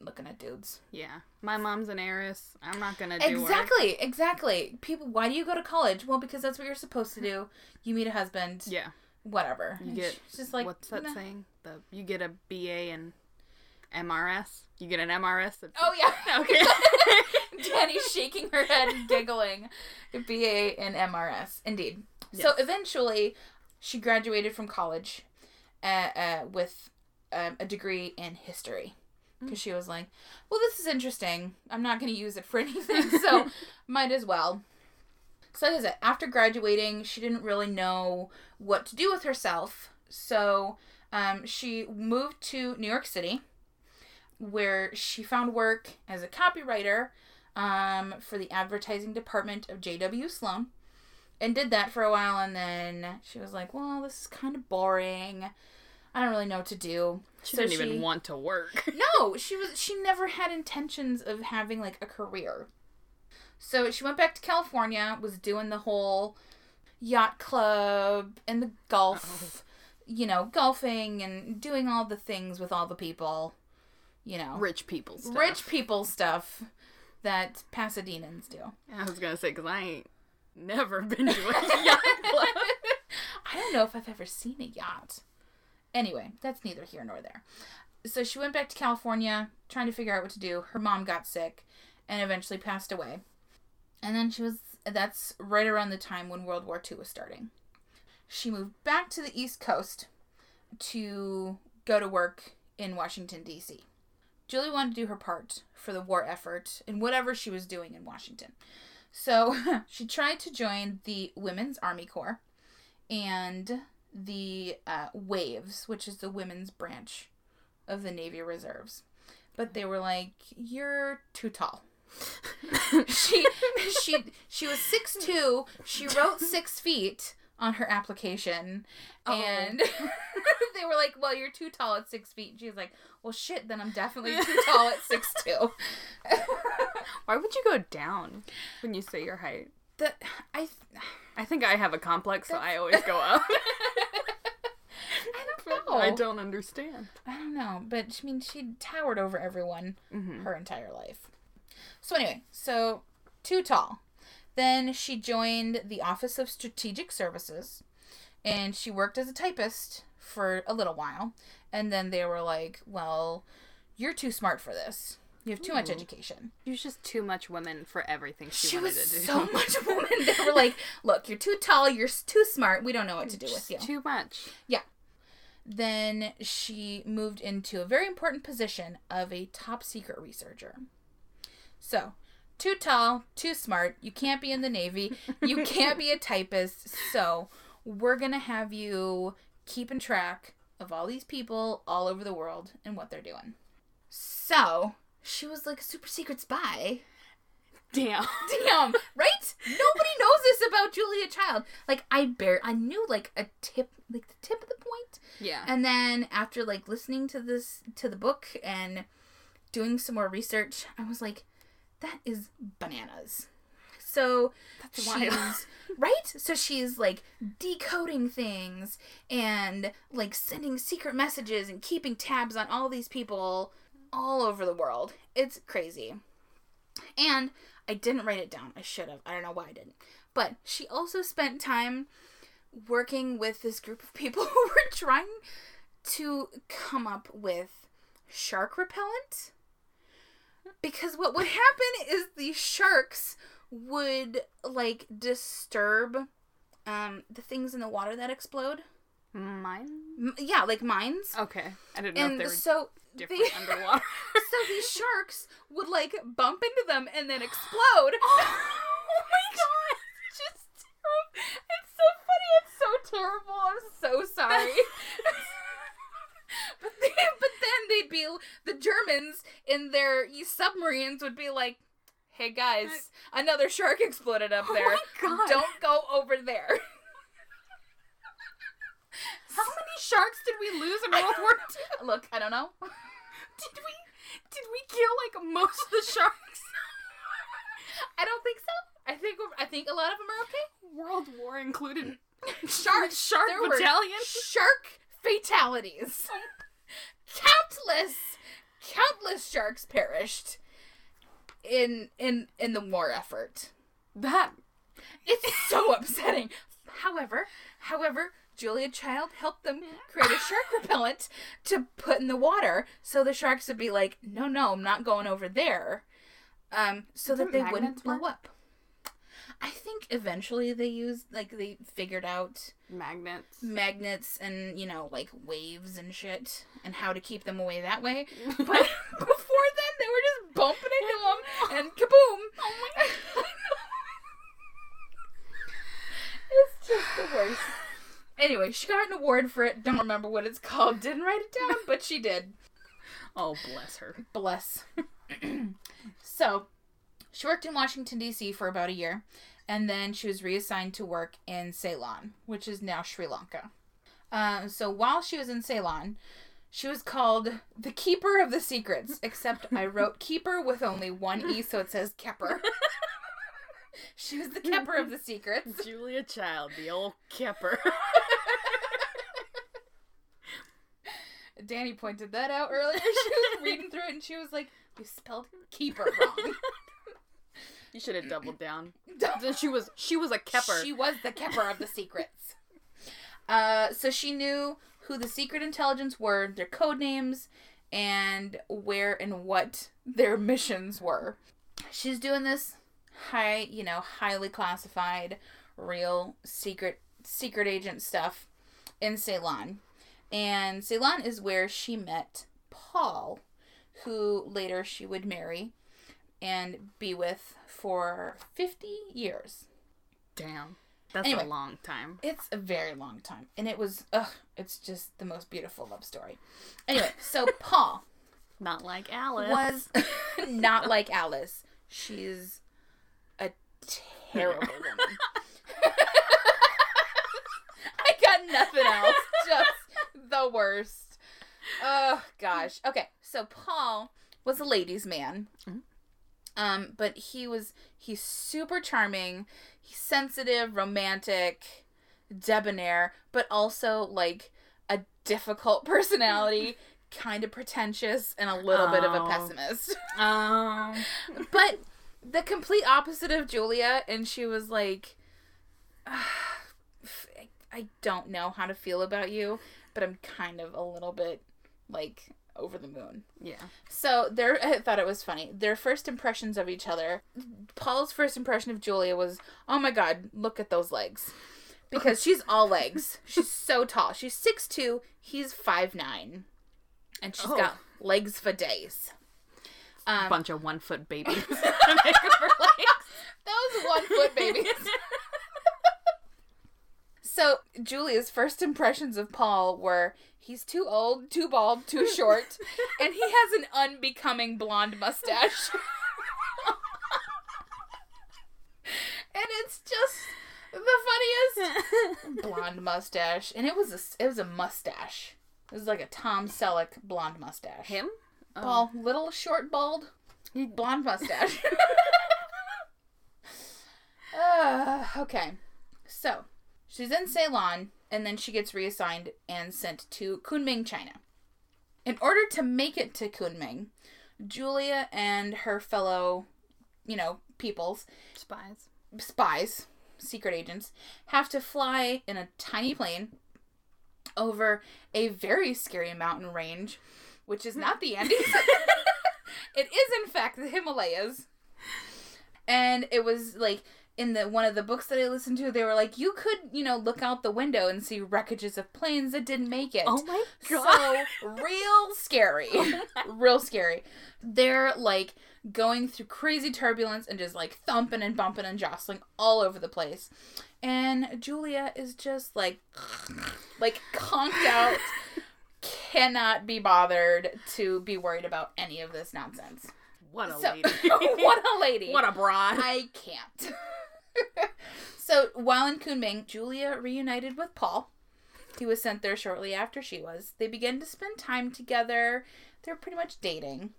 Looking at dudes. Yeah. My mom's an heiress. I'm not gonna do. Exactly, exactly. People, why do you go to college? Well, because that's what you're supposed to do. You meet a husband, Yeah. Whatever. You get she's just like what's that "Nah." saying? The you get a BA and MRS. You get an MRS. Oh yeah. Okay. Jenny's shaking her head and giggling. BA and MRS, indeed. So eventually, she graduated from college uh, uh, with um, a degree in history because she was like, "Well, this is interesting. I'm not going to use it for anything, so might as well." So like I said, after graduating, she didn't really know what to do with herself. So um, she moved to New York City, where she found work as a copywriter um, for the advertising department of J.W. Sloan, and did that for a while. And then she was like, "Well, this is kind of boring. I don't really know what to do." She So didn't even want to work. no, she was she never had intentions of having like a career. So she went back to California, was doing the whole yacht club and the golf, oh. you know, golfing and doing all the things with all the people, you know, Rich people stuff. rich people stuff that Pasadenans do. I was gonna say because I ain't never been to a yacht club. I don't know if I've ever seen a yacht. Anyway, that's neither here nor there. So she went back to California trying to figure out what to do. Her mom got sick and eventually passed away. And then she was that's right around the time when World War II was starting. She moved back to the East Coast to go to work in Washington D.C. Julie wanted to do her part for the war effort in whatever she was doing in Washington. So she tried to join the Women's Army Corps and the uh, Waves, which is the women's branch of the Navy Reserves. But they were like, "You're too tall." she she she was six two. She wrote six feet on her application, Oh. and they were like, "Well, you're too tall at six feet." And she was like, "Well, shit, then I'm definitely too tall at six two. Why would you go down when you say your height? the I I think I have a complex, so I always go up. I don't know. I don't understand. I don't know, but I mean, she towered over everyone Mhm. her entire life. So anyway, so too tall. Then she joined the Office of Strategic Services, and she worked as a typist for a little while. And then they were like, "Well, you're too smart for this. You have too much education." She was just too much woman for everything she, She, wanted was to do. so much woman. They were like, "Look, you're too tall. You're too smart. We don't know what to do with you." Too much. Yeah. Then she moved into a very important position of a top secret researcher. So, too tall, too smart, you can't be in the Navy, you can't be a typist, so we're gonna have you keeping track of all these people all over the world and what they're doing. So she was like a super secret spy. Damn. Damn, right? Nobody knows this about Julia Child. Like I bare I knew like a tip like the tip of the point. Yeah. And then after like listening to this to the book and doing some more research, I was like, that is bananas. So That's wild. right. So she's like decoding things and like sending secret messages and keeping tabs on all these people all over the world. It's crazy. And I didn't write it down. I should have. I don't know why I didn't. But she also spent time working with this group of people who were trying to come up with shark repellent. Because what would happen is these sharks would like disturb um the things in the water that explode. Mine? M- yeah, like mines. Okay. I didn't know if they were so different they- underwater. so these sharks would like bump into them and then explode. oh my god! just terrible. It's so funny. It's so terrible. I'm so sorry. but they, but then they'd be the Germans in their submarines would be like, "Hey guys, another shark exploded up Oh there. my God. Don't go over there." How many sharks did we lose in World War II? Look, I don't know. Did we did we kill like most of the sharks? I don't think so. I think I think a lot of them are okay. World War included Shark shark there battalion. Shark fatalities. Countless, countless sharks perished in in in the war effort. That It's so upsetting. However, however, Julia Child helped them create a shark repellent to put in the water, so the sharks would be like, "No, no, I'm not going over there," um, so that Didn't they wouldn't magnets blow up. I think eventually they used like they figured out magnets. magnets and you know like waves and shit and how to keep them away that way. But before then, they were just bumping into oh, them and kaboom! Oh it's just the worst. Anyway, she got an award for it. Don't remember what it's called. Didn't write it down, but she did. Oh bless her. Bless. so, she worked in Washington, D.C. for about a year, and then she was reassigned to work in Ceylon, which is now Sri Lanka. Uh, so, while she was in Ceylon, she was called the Keeper of the Secrets, except I wrote Keeper with only one E, so it says Kepper. she was the Kepper of the Secrets. Julia Child, the old Kepper. Danny pointed that out earlier. She was reading through it and she was like, You spelled keeper wrong. You should have doubled down. She was she was a kepper. She was the kepper of the secrets. Uh, so she knew who the secret intelligence were, their code names, and where and what their missions were. She's doing this high, you know, highly classified, real secret secret agent stuff in Ceylon. And Ceylon is where she met Paul, who later she would marry and be with for 50 years. Damn. That's Anyway. a long time. It's a very long time. And it was, ugh, it's just the most beautiful love story. Anyway, so Paul Not like Alice. was not like Alice. She's a terrible woman. I got nothing else. Just the worst. Oh gosh. Okay, so Paul was a ladies' man. Mm-hmm. Um, but he was he's super charming, he's sensitive, romantic, debonair, but also like a difficult personality, kind of pretentious, and a little bit of a Oh. pessimist. Um but the complete opposite of Julia, and she was like, I don't know how to feel about you, but I'm kind of a little bit like over the moon. yeah. So their I thought it was funny. Their first impressions of each other. Paul's first impression of Julia was, "Oh my god, look at those legs." Because she's all legs. She's so tall. She's 6'2, he's 5'9. And she's Oh. got legs for days. Um, Bunch of one foot babies. to make her legs. those one foot babies. So Julia's first impressions of Paul were he's too old, too bald, too short, and he has an unbecoming blonde mustache. and it's just the funniest blonde mustache, and it was a it was a mustache. It was like a Tom Selleck blonde mustache. Him? Oh. Paul, little short bald, blonde mustache. uh, okay, so she's in Ceylon, and then she gets reassigned and sent to Kunming, China. In order to make it to Kunming, Julia and her fellow, you know, peoples, Spies. spies, secret agents, have to fly in a tiny plane over a very scary mountain range, which is not the Andes. it is, in fact, the Himalayas. And it was like in the one of the books that I listened to, they were like, you could, you know, look out the window and see wreckages of planes that didn't make it. Oh my god. So real scary. real scary. They're like going through crazy turbulence and just like thumping and bumping and jostling all over the place. And Julia is just like like conked out, cannot be bothered to be worried about any of this nonsense. What a So, lady. what a lady. what a broad. I can't. so while in Kunming, Julia reunited with Paul. He was sent there shortly after she was. They began to spend time together. They're pretty much dating.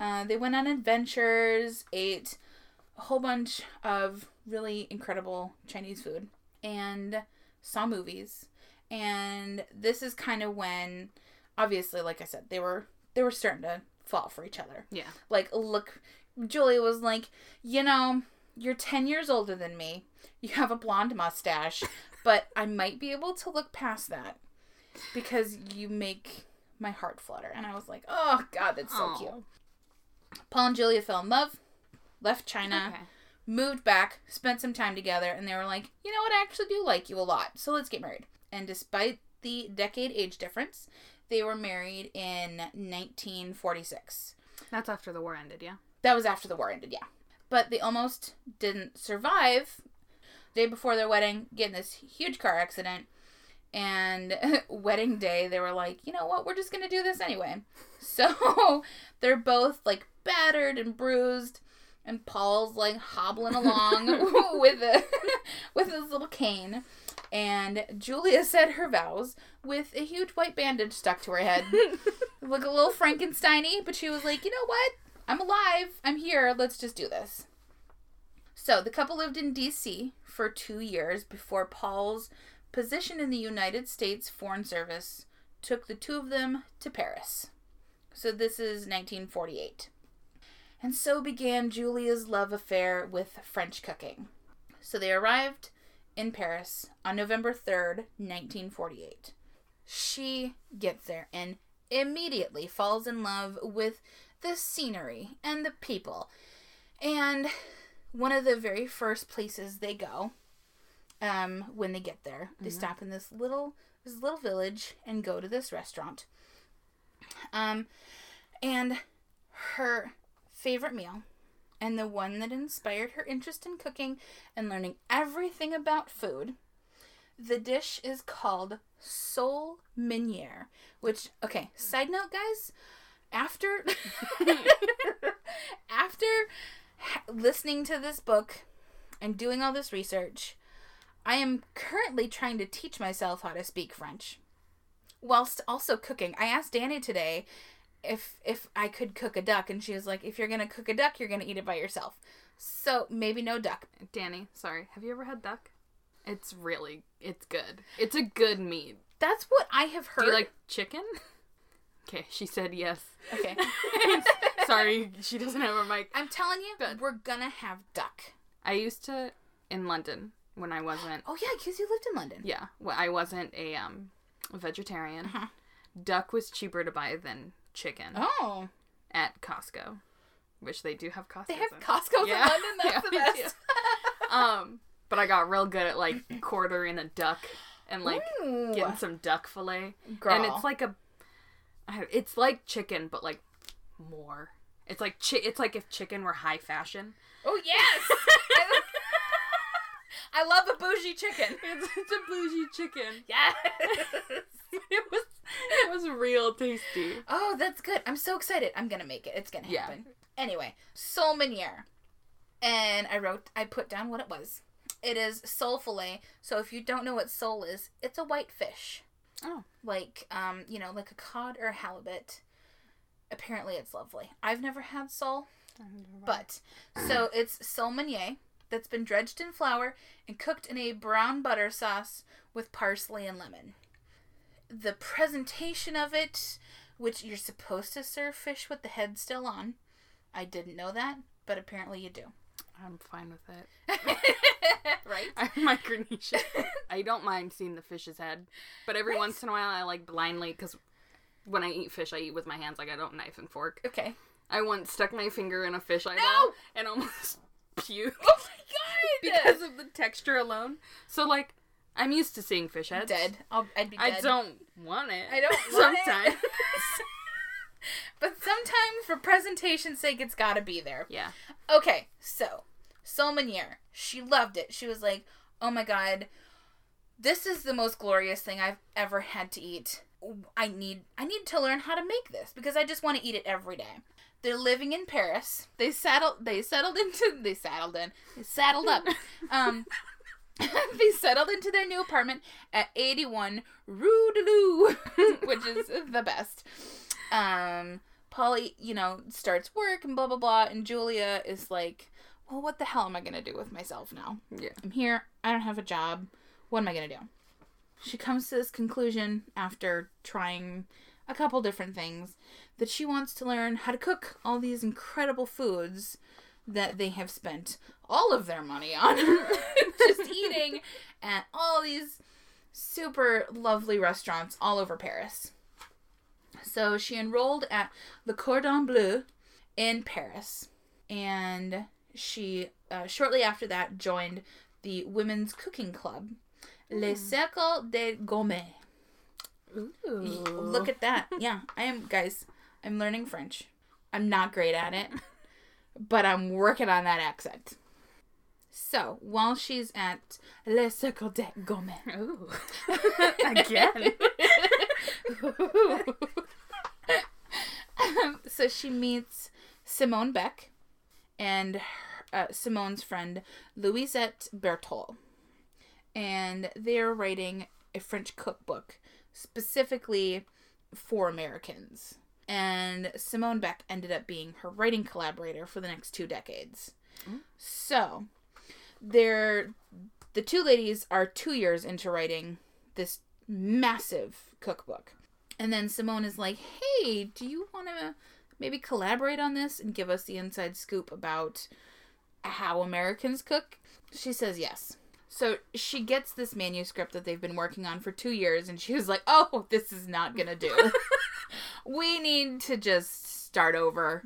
Uh, they went on adventures, ate a whole bunch of really incredible Chinese food, and saw movies. And this is kind of when, obviously, like I said, they were they were starting to fall for each other. Yeah. like look julia was like you know you're 10 years older than me. You have a blonde mustache but i might be able to look past that because you make my heart flutter. And i was like oh god that's so Aw. cute. Paul and julia fell in love left china Okay. moved back spent some time together and they were like you know what? I actually do like you a lot. So let's get married. And despite the decade age difference they were married in 1946 That's after the war ended, yeah. that was after the war ended, yeah. But they almost didn't survive. The Day before their wedding, get in this huge car accident. And wedding day, they were like, you know what, we're just gonna do this anyway. So they're both like battered and bruised. And Paul's like hobbling along with a with his little cane. And Julia said her vows with a huge white bandage stuck to her head. Look a little Frankensteiny, but she was like, you know what? I'm alive. I'm here. Let's just do this. So the couple lived in D.C. for two years before Paul's position in the United States Foreign Service took the two of them to Paris. So this is 1948. And so began Julia's love affair with French cooking. So they arrived in Paris on November 3rd, 1948. She gets there and immediately falls in love with the scenery and the people. And one of the very first places they go, um, when they get there, they stop in this little this little village and go to this restaurant. Um, and her favorite meal, and the one that inspired her interest in cooking and learning everything about food. The dish is called sole meuniere, which okay, side note guys, after after listening to this book and doing all this research, I am currently trying to teach myself how to speak French whilst also cooking. I asked Danny today if if I could cook a duck and she was like if you're going to cook a duck, you're going to eat it by yourself. So, maybe no duck. Danny, sorry. Have you ever had duck? It's really, it's good. It's a good meat. That's what I have heard. Do you like chicken? Okay, she said yes. Okay. sorry, she doesn't have a mic. I'm telling you, Good. we're to have duck. I used to in London when I wasn't. Oh yeah, cuz you lived in London. Yeah, when I wasn't a um vegetarian. Uh-huh. Duck was cheaper to buy than chicken Oh. at Costco, which they do have Costco. They have Costco's Yeah. in London. That's Yeah, the best. Um, but I got real good at like quartering a duck and like Ooh. getting some duck fillet, Girl. and it's like a, it's like chicken but like more. It's like chi- It's like if chicken were high fashion. Oh yes. I love a bougie chicken. It's, it's a bougie chicken. Yes. It was it was real tasty. oh, that's good. I'm so excited. I'm gonna make it. It's gonna Yeah. happen. Anyway, sole meuniere, and I wrote. I put down what it was. It is sole fillet. So if you don't know what sole is, it's a white fish. Oh. like um you know like a cod or a halibut apparently it's lovely i've never had sole but so it's sole meuniere that's been dredged in flour and cooked in a brown butter sauce with parsley and lemon the presentation of it which you're supposed to serve fish with the head still on i didn't know that but apparently you do I'm fine with it. right I'm Micronesian. I don't mind seeing the fish's head, but every Right. once in a while I like blindly because when I eat fish, I eat with my hands. Like I don't knife and fork. okay I once stuck my finger in a fish eyeball No! and almost puked oh my god because of the texture alone. So like, I'm used to seeing fish heads. dead I'll, i'd be dead I don't want it. I don't want it. But sometimes, for presentation's sake, it's gotta be there. yeah. Okay, so Sole Meuniere, she loved it. She was like, "Oh my god, this is the most glorious thing I've ever had to eat. I need, I need to learn how to make this because I just want to eat it every day." They're living in Paris. They settled. They settled into. They saddled in. They saddled up. Um, they settled into their new apartment at 81 Rue de Lou, which is the best. Um, Polly, you know, starts work and blah blah blah, and Julia is like, "Well, what the hell am I gonna do with myself now? Yeah. I'm here. I don't have a job. What am I gonna do?" She comes to this conclusion after trying a couple different things that she wants to learn how to cook all these incredible foods that they have spent all of their money on just eating at all these super lovely restaurants all over Paris. So she enrolled at Le Cordon Bleu in Paris, and she uh, shortly after that joined the women's cooking club, Le Cercle des Gourmets. Ooh. Look at that. Yeah, I am, guys, I'm learning French. I'm not great at it, but I'm working on that accent. So, while she's at Le Cercle des Gourmets, Ooh. Again. so she meets Simone Beck and uh, Simone's friend Louisette Bertholle. And they're writing a French cookbook specifically for Americans. And Simone Beck ended up being her writing collaborator for the next two decades. So, they're the two ladies are two years into writing this massive cookbook. And then Simone is like, hey, do you want to maybe collaborate on this and give us the inside scoop about how Americans cook? She says yes. So she gets this manuscript that they've been working on for two years, and she was like, oh, this is not going to do. we need to just start over.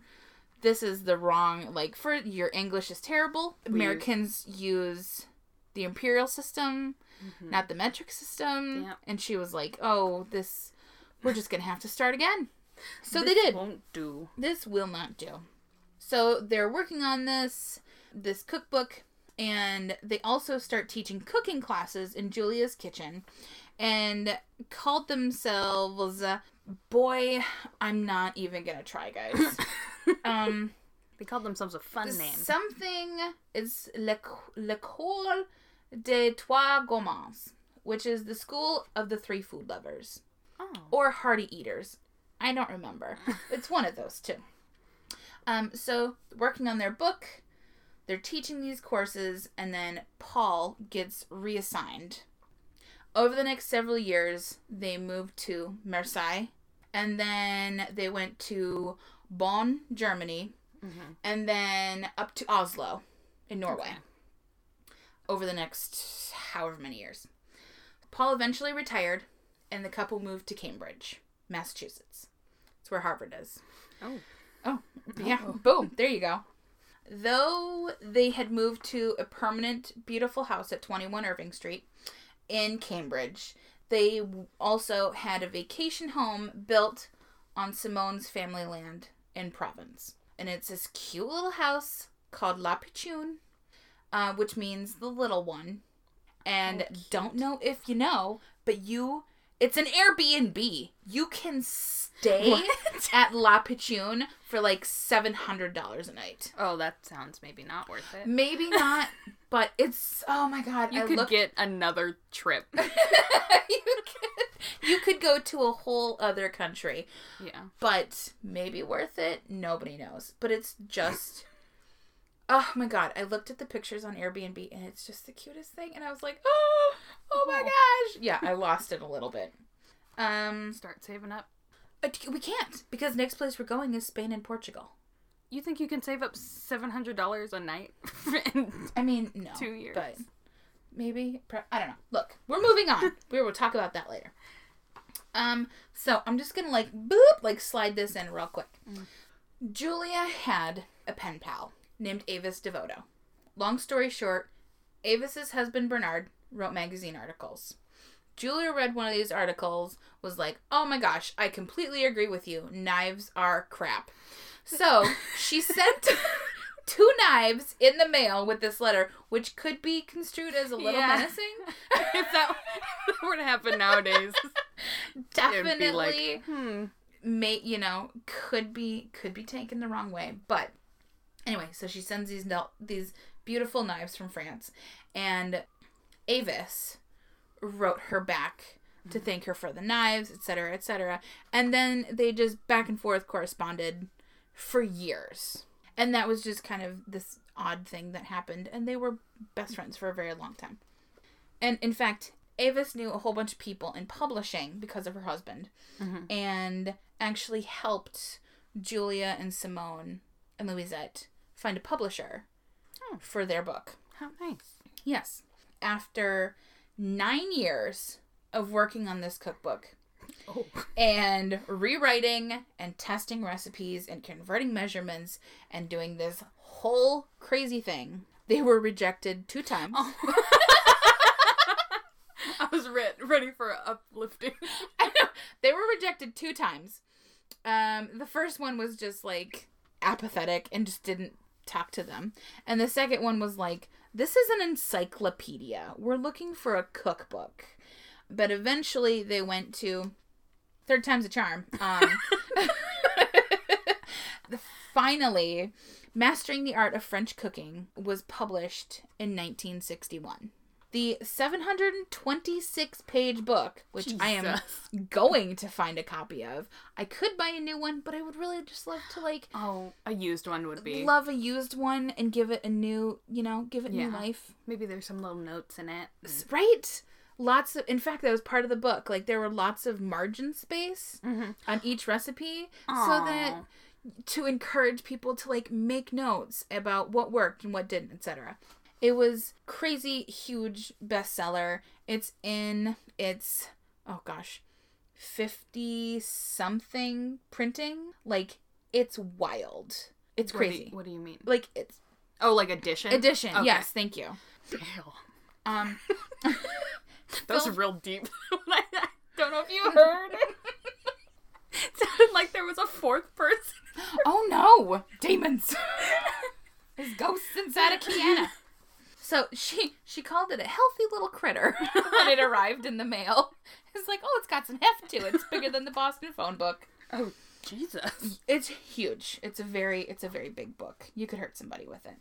This is the wrong, like, for your English is terrible. Americans use the imperial system, mm-hmm. not the metric system. Yep. And she was like, oh, this, we're just going to have to start again. So they did. Won't do. This will not do. So they're working on this this cookbook and they also start teaching cooking classes in Julia's kitchen and called themselves uh, boy I'm not even going to try guys. um They called themselves a fun name. something is l'école des trois gourmands, which is the school of the three food lovers Oh. or hearty eaters. I don't remember. it's one of those two. Um, so working on their book, they're teaching these courses, and then Paul gets reassigned. Over the next several years, they moved to Marseille, and then they went to Bonn, Germany, Mhm. and then up to Oslo in Norway. Okay. Over the next however many years. Paul eventually retired, and the couple moved to Cambridge, Massachusetts. It's where Harvard is. Oh. Oh, yeah. Oh. Boom. There you go. Though they had moved to a permanent, beautiful house at 21 Irving Street in Cambridge, they also had a vacation home built on Simone's family land in Provence. And it's this cute little house called La Pitchoune, uh, which means the little one and Oh, don't know if you know, but you it's an Airbnb. You can stay What? at La Pitchoune for like seven hundred dollars a night. Oh, that sounds maybe not worth it. Maybe not, but it's oh my god! You I could looked- get another trip. you could you could go to a whole other country, Yeah. but maybe worth it. Nobody knows, but it's just. Oh my god! I looked at the pictures on Airbnb and it's just the cutest thing, and I was like, "Oh, oh my gosh!" Yeah, I lost it a little bit. Um, Start saving up. we can't because next place we're going is Spain and Portugal. You think you can save up seven hundred dollars a night I mean, no, two years? but maybe I don't know. Look, we're moving on. we will talk about that later. Um, so I'm just gonna like boop, like slide this in real quick. Julia had a pen pal named Avis Devoto. Long story short, Avis's husband Bernard wrote magazine articles. Julia read one of these articles, was like, "Oh my gosh, I completely agree with you. Knives are crap." So she sent two knives in the mail with this letter, which could be construed as a little Yeah. menacing. if that were to happen nowadays, Definitely, like, hmm. may you know could be could be taken the wrong way but anyway so she sends these these beautiful knives from france and avis wrote her back to thank her for the knives etc etc and then they just back and forth corresponded for years and that was just kind of this odd thing that happened and they were best friends for a very long time and in fact avis knew a whole bunch of people in publishing because of her husband Mhm. and actually helped Julia and Simone and Louisette find a publisher Oh. for their book. how nice. Yes. After nine years of working on this cookbook Oh, and rewriting and testing recipes and converting measurements and doing this whole crazy thing, they were rejected two times. I was re- ready for uplifting. I know. They were rejected two times. Um, the first one was just like apathetic and just didn't talk to them. And the second one was like, this is an encyclopedia. We're looking for a cookbook. But eventually they went to third time's a charm. Um, finally, Mastering the Art of French Cooking was published in 1961. The 726 page book, which I am going to find a copy of. I could buy a new one, but I would really just love to like Oh, a used one would be. love a used one and give it a new, you know, give it new life. Maybe there's some little notes in it. Right? Lots of in fact that was part of the book. Like there were lots of margin space Mm-hmm. on each recipe so that to encourage people to like make notes about what worked and what didn't, etc. It was crazy huge bestseller. It's in it's oh gosh, 50 something printing. Like it's wild. It's What do you- crazy. What do you mean? Like it's Oh, like addition. edition. Okay. Yes, thank you. Ew. Um That was real deep. I don't know if you heard. it sounded like there was a fourth person. Oh no, demons! There's ghosts inside of Kiana. So she she called it a healthy little critter when it arrived in the mail. It's like, oh, it's got some heft to it. It's bigger than the Boston phone book. Oh, Jesus. It's huge. It's a very it's a very big book. You could hurt somebody with it.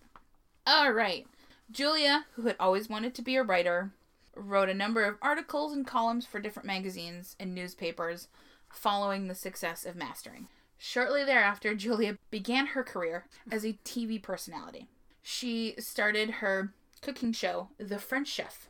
All right. Julia, who had always wanted to be a writer, wrote a number of articles and columns for different magazines and newspapers following the success of Mastering. Shortly thereafter, Julia began her career as a TV personality. She started her cooking show, The French Chef.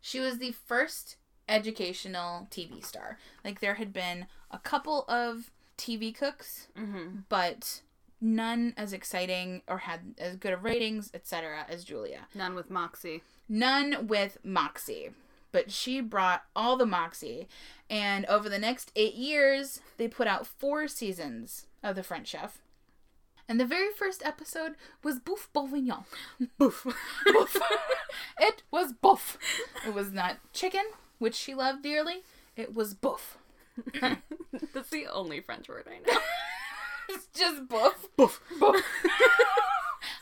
She was the first educational TV star. Like, there had been a couple of TV cooks, Mm-hmm. but none as exciting or had as good of ratings, etc., as Julia. None with Moxie. None with Moxie. But she brought all the Moxie. And over the next eight years, they put out four seasons of The French Chef. And the very first episode was Boeuf Bourguignon. Boof. Bouffe. it was bouffe. It was not chicken, which she loved dearly. It was bouffe. That's the only French word I know. It's just bouffe. Boof. Bouffe.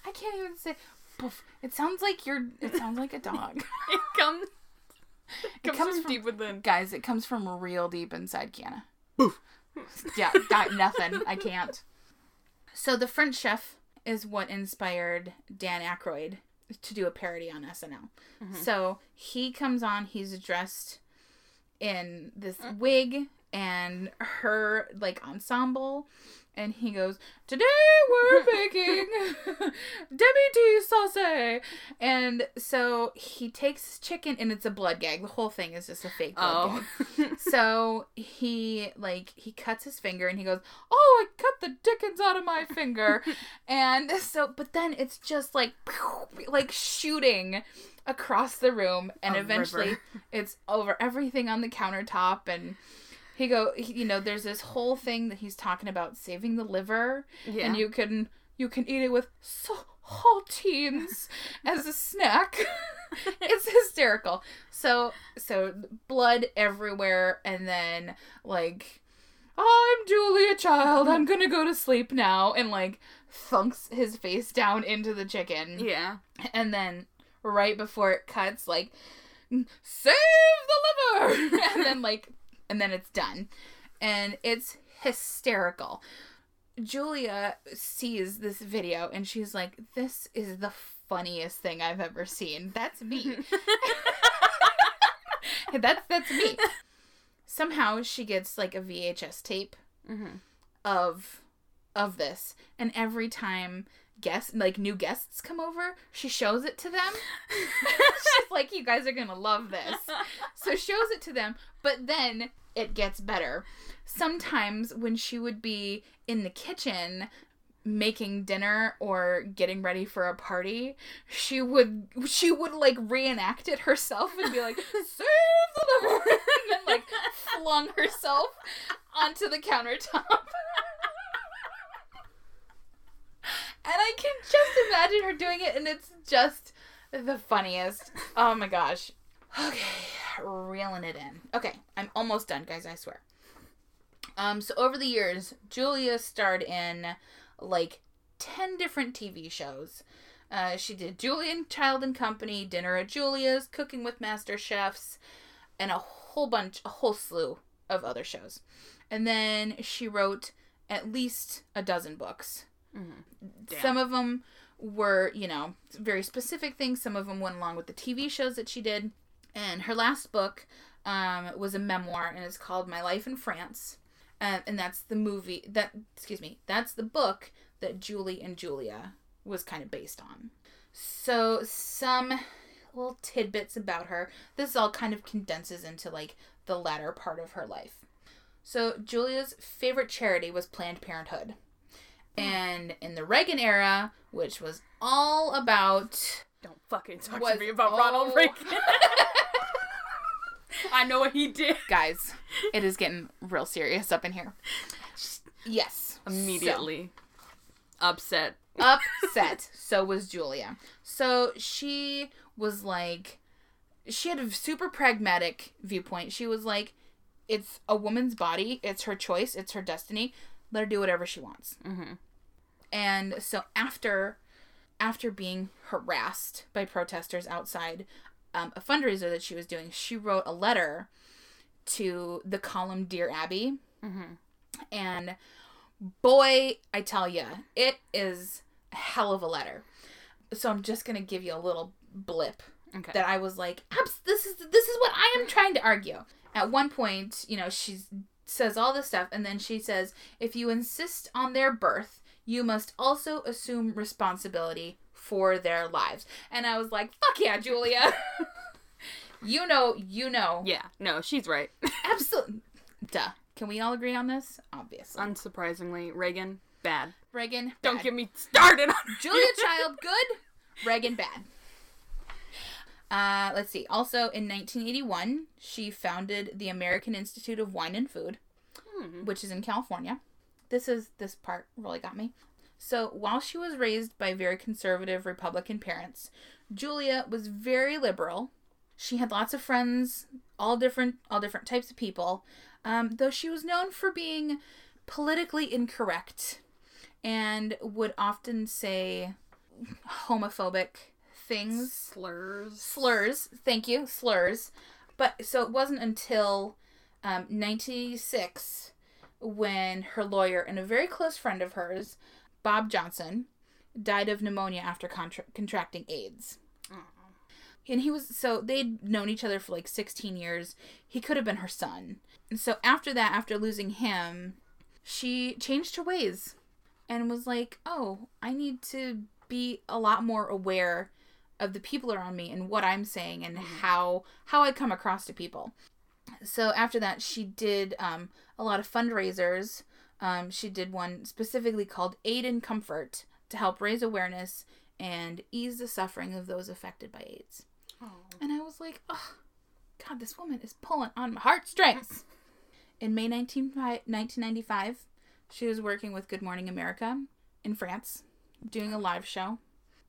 I can't even say Poof. It sounds like you're. It sounds like a dog. It comes. It comes, comes from from- deep within. Guys, it comes from real deep inside Kiana. Boof. Yeah, got nothing. I can't. So the French chef is what inspired Dan Aykroyd to do a parody on SNL. Mm-hmm. So he comes on, he's dressed in this mm. wig and her like ensemble and he goes, Today we're making demi tea sauce. And so he takes his chicken and it's a blood gag. The whole thing is just a fake blood oh. gag Oh. so he like he cuts his finger and he goes oh i cut the dickens out of my finger and so but then it's just like like shooting across the room and A eventually river. it's over everything on the countertop and he go he, you know there's this whole thing that he's talking about saving the liver yeah. and you can you can eat it with saltines as a snack. it's hysterical. So so blood everywhere, and then like I'm Julia Child. I'm gonna go to sleep now, and like thunks his face down into the chicken, yeah. and then right before it cuts, like save the liver, and then like and then it's done, and it's hysterical. Julia sees this video and she's like, "This is the funniest thing I've ever seen. That's me. that's that's me." Somehow she gets like a VHS tape Mhm. of of this, and every time guests like new guests come over, she shows it to them. She's like, "You guys are gonna love this." So shows it to them, but then it gets better. Sometimes when she would be in the kitchen making dinner or getting ready for a party, she would she would like reenact it herself and be like, "Save the liver," and then like flung herself onto the countertop. and I can just imagine her doing it, and it's just the funniest. Oh my gosh. Okay, reeling it in. Okay, I'm almost done, guys, I swear. Um, so over the years, Julia starred in like 10 different TV shows. Uh, she did Julia Child and Company, Dinner at Julia's, Cooking with Master Chefs, and a whole bunch, a whole slew of other shows. And then she wrote at least a dozen books. Damn. Some of them were, you know, very specific things. Some of them went along with the TV shows that she did. And her last book um, was a memoir, and it's called My Life in France. Um, and that's the movie that, excuse me, that's the book that Julie and Julia was kind of based on. So, some little tidbits about her. This all kind of condenses into like the latter part of her life. So, Julia's favorite charity was Planned Parenthood. And in the Reagan era, which was all about Don't fucking talk Was to me about Ronald Reagan. I know what he did. guys, it is getting real serious up in here. Yes. Immediately upset. Upset. so was Julia. So she was like she had a super pragmatic viewpoint. She was like it's a woman's body, it's her choice, it's her destiny. Let her do whatever she wants. Mm-hmm. And so after after being harassed by protesters outside um, a fundraiser that she was doing, she wrote a letter to the column Dear Abby. Mm-hmm. And boy, I tell you, it is a hell of a letter. So I'm just gonna give you a little blip Okay. that I was like, this is this is what I am trying to argue. At one point, you know, she says all this stuff, and then she says, if you insist on their birth, you must also assume responsibility for their lives. And I was like, fuck yeah, Julia. you know, you know. yeah. No, she's right. Absolutely. Duh. Can we all agree on this? Obviously. Unsurprisingly, Reagan bad. Reagan. Don't bad. get me started on Julia Child, good. Reagan, bad. Uh, let's see. Also, in 1981, she founded the American Institute of Wine and Food, Hmm. which is in California. This is this part really got me. So, while she was raised by very conservative Republican parents, Julia was very liberal. She had lots of friends, all different, all different types of people. Um, though she was known for being politically incorrect, and would often say homophobic things Slurs. slurs. Thank you, slurs. But so it wasn't until um, 1986 when her lawyer and a very close friend of hers, Bob Johnson, died of pneumonia after contra- contracting AIDS. And he was so they'd known each other for like 16 years. He could have been her son. And so after that, after losing him, she changed her ways and was like, "Oh, I need to be a lot more aware of the people around me and what I'm saying and how how I come across to people." So after that, she did um, a lot of fundraisers. Um, she did one specifically called Aid and Comfort to help raise awareness and ease the suffering of those affected by AIDS. And I was like, oh, God, this woman is pulling on my heartstrings. In May 19, 1995, she was working with Good Morning America in France, doing a live show.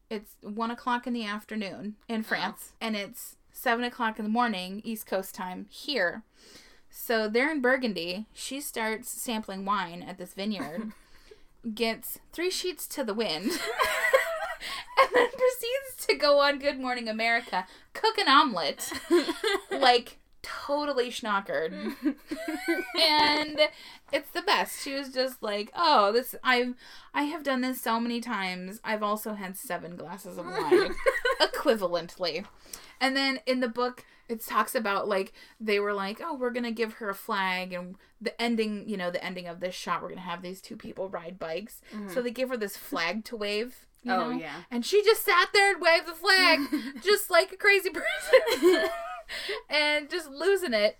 It's 1 o'clock in the afternoon in France, and it's 7 o'clock in the morning, East Coast time, here. So they're in Burgundy. She starts sampling wine at this vineyard, gets three sheets to the wind, and then proceeds to go on Good Morning America, cook an omelet, like totally schnockered. and it's the best. She was just like, "Oh, this I've I have done this so many times. I've also had seven glasses of wine equivalently." And then in the book it talks about like they were like, "Oh, we're going to give her a flag and the ending, you know, the ending of this shot we're going to have these two people ride bikes." Mm-hmm. So they give her this flag to wave. You Oh, know? yeah. And she just sat there and waved the flag just like a crazy person. and just losing it.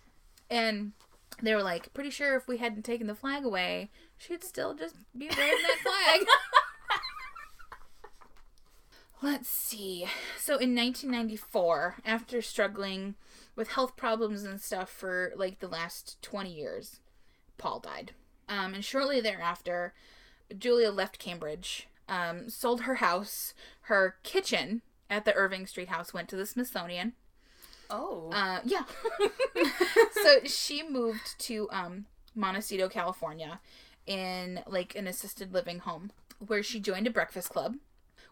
And they were like, pretty sure if we hadn't taken the flag away, she'd still just be waving that flag. Let's see. So in 1994, after struggling with health problems and stuff for like the last 20 years, Paul died. Um, and shortly thereafter, Julia left Cambridge, um, sold her house, her kitchen at the Irving Street house went to the Smithsonian. Oh. Uh, yeah. so she moved to um, Montecito, California, in like an assisted living home, where she joined a breakfast club,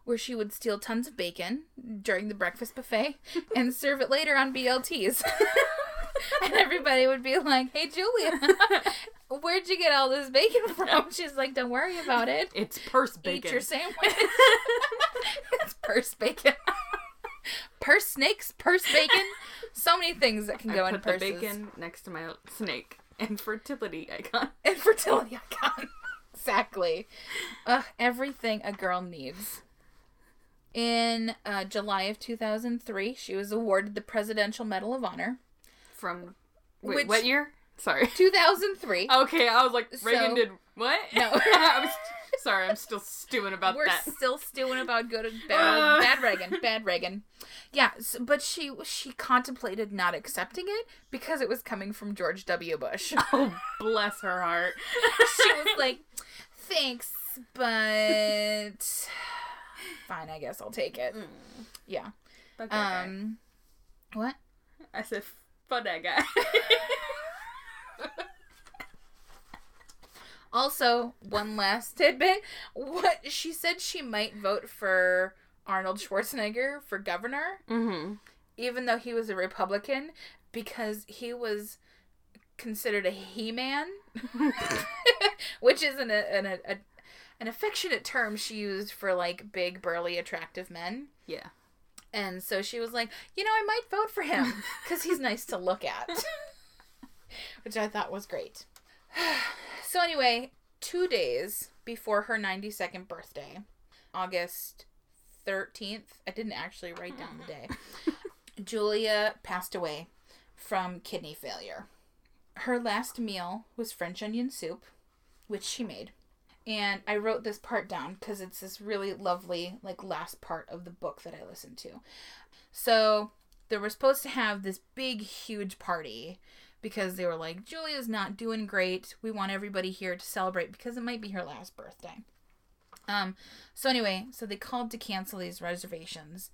where she would steal tons of bacon during the breakfast buffet and serve it later on BLTs. and everybody would be like, "Hey, Julia, where'd you get all this bacon from?" She's like, "Don't worry about it. it's purse bacon. Eat your sandwich." it's purse bacon. purse snakes, purse bacon. So many things that can I go in put the purses. bacon next to my snake and fertility icon. Infertility icon. exactly. Ugh, everything a girl needs. In uh, July of 2003, she was awarded the Presidential Medal of Honor. From wait, Which- what year? Sorry. 2003. Okay, I was like, Reagan So- did what? No. I was sorry. I'm still stewing about We're that. still stewing about good and bad, bad Reagan, bad Reagan. Yeah, s but she she contemplated not accepting it because it was coming from George W. Bush. Oh, bless her heart. she was like, "Thanks, but fine, I guess I'll take it." Yeah. Fuck that guy. Um, what? I said, fuck that guy. Also, one last tidbit. What she said she might vote for Arnold Schwarzenegger for governor, mm-hmm. even though he was a Republican, because he was considered a he-man, which is an an, a, a, an affectionate term she used for like big, burly, attractive men. Yeah. And so she was like, you know, I might vote for him because he's nice to look at. Which I thought was great. so, anyway, two days before her 92nd birthday, August 13th, I didn't actually write down the day, Julia passed away from kidney failure. Her last meal was French onion soup, which she made. And I wrote this part down because it's this really lovely, like, last part of the book that I listened to. So, they were supposed to have this big, huge party because they were like, Julia's not doing great. We want everybody here to celebrate because it might be her last birthday. Um, so anyway, so they called to cancel these reservations.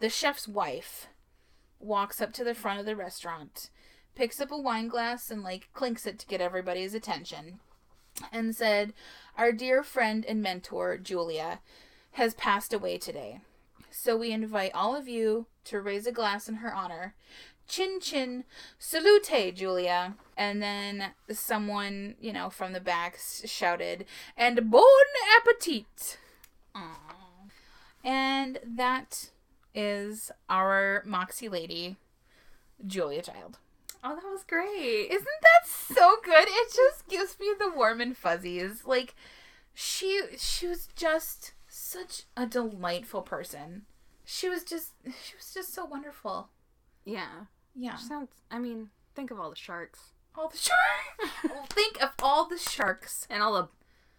The chef's wife walks up to the front of the restaurant, picks up a wine glass and like clinks it to get everybody's attention, and said, Our dear friend and mentor, Julia, has passed away today. So we invite all of you to raise a glass in her honor. Chin chin, salute, Julia. And then someone, you know, from the back shouted, and bon appetit. And that is our Moxie lady, Julia Child. Oh, that was great. Isn't that so good? It just gives me the warm and fuzzies. Like she she was just such a delightful person. She was just she was just so wonderful. yeah. Yeah. Sounds. I mean, think of all the sharks All the sharks. Think of all the sharks. and all the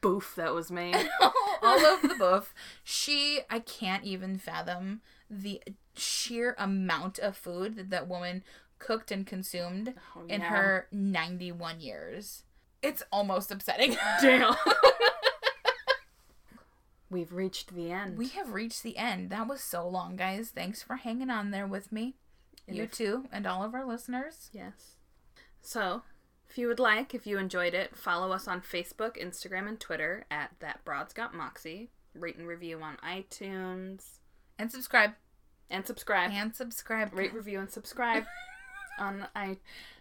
boof that was made. all of the boof. She I can't even fathom the sheer amount of food that that woman cooked and consumed Oh, in her 91 years. It's almost upsetting. Damn. We've reached the end. We have reached the end. That was so long, guys. Thanks for hanging on there with me. And you if- too, and all of our listeners. Yes. So, if you would like, if you enjoyed it, follow us on Facebook, Instagram, and Twitter at That Broad's Got Moxie. Rate and review on iTunes. And subscribe. And subscribe. And subscribe. Rate, review, and subscribe on i.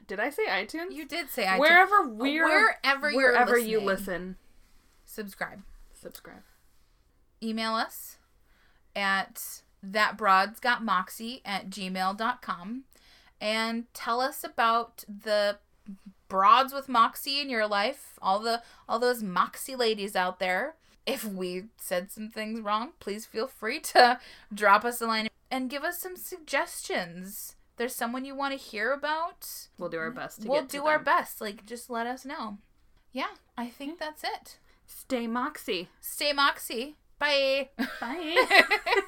Did I say iTunes? You did say I wherever uh, we're wherever you're wherever you listen, subscribe. subscribe. Email us at thatbroadsgotmoxie at gmail.com and tell us about the broads with moxie in your life all the all those moxie ladies out there if we said some things wrong please feel free to drop us a line and give us some suggestions there's someone you want to hear about We'll do our best to we'll get to do our best like just let us know. Yeah i think that's it. Stay Moxie. stay moxie. Bye. Bye.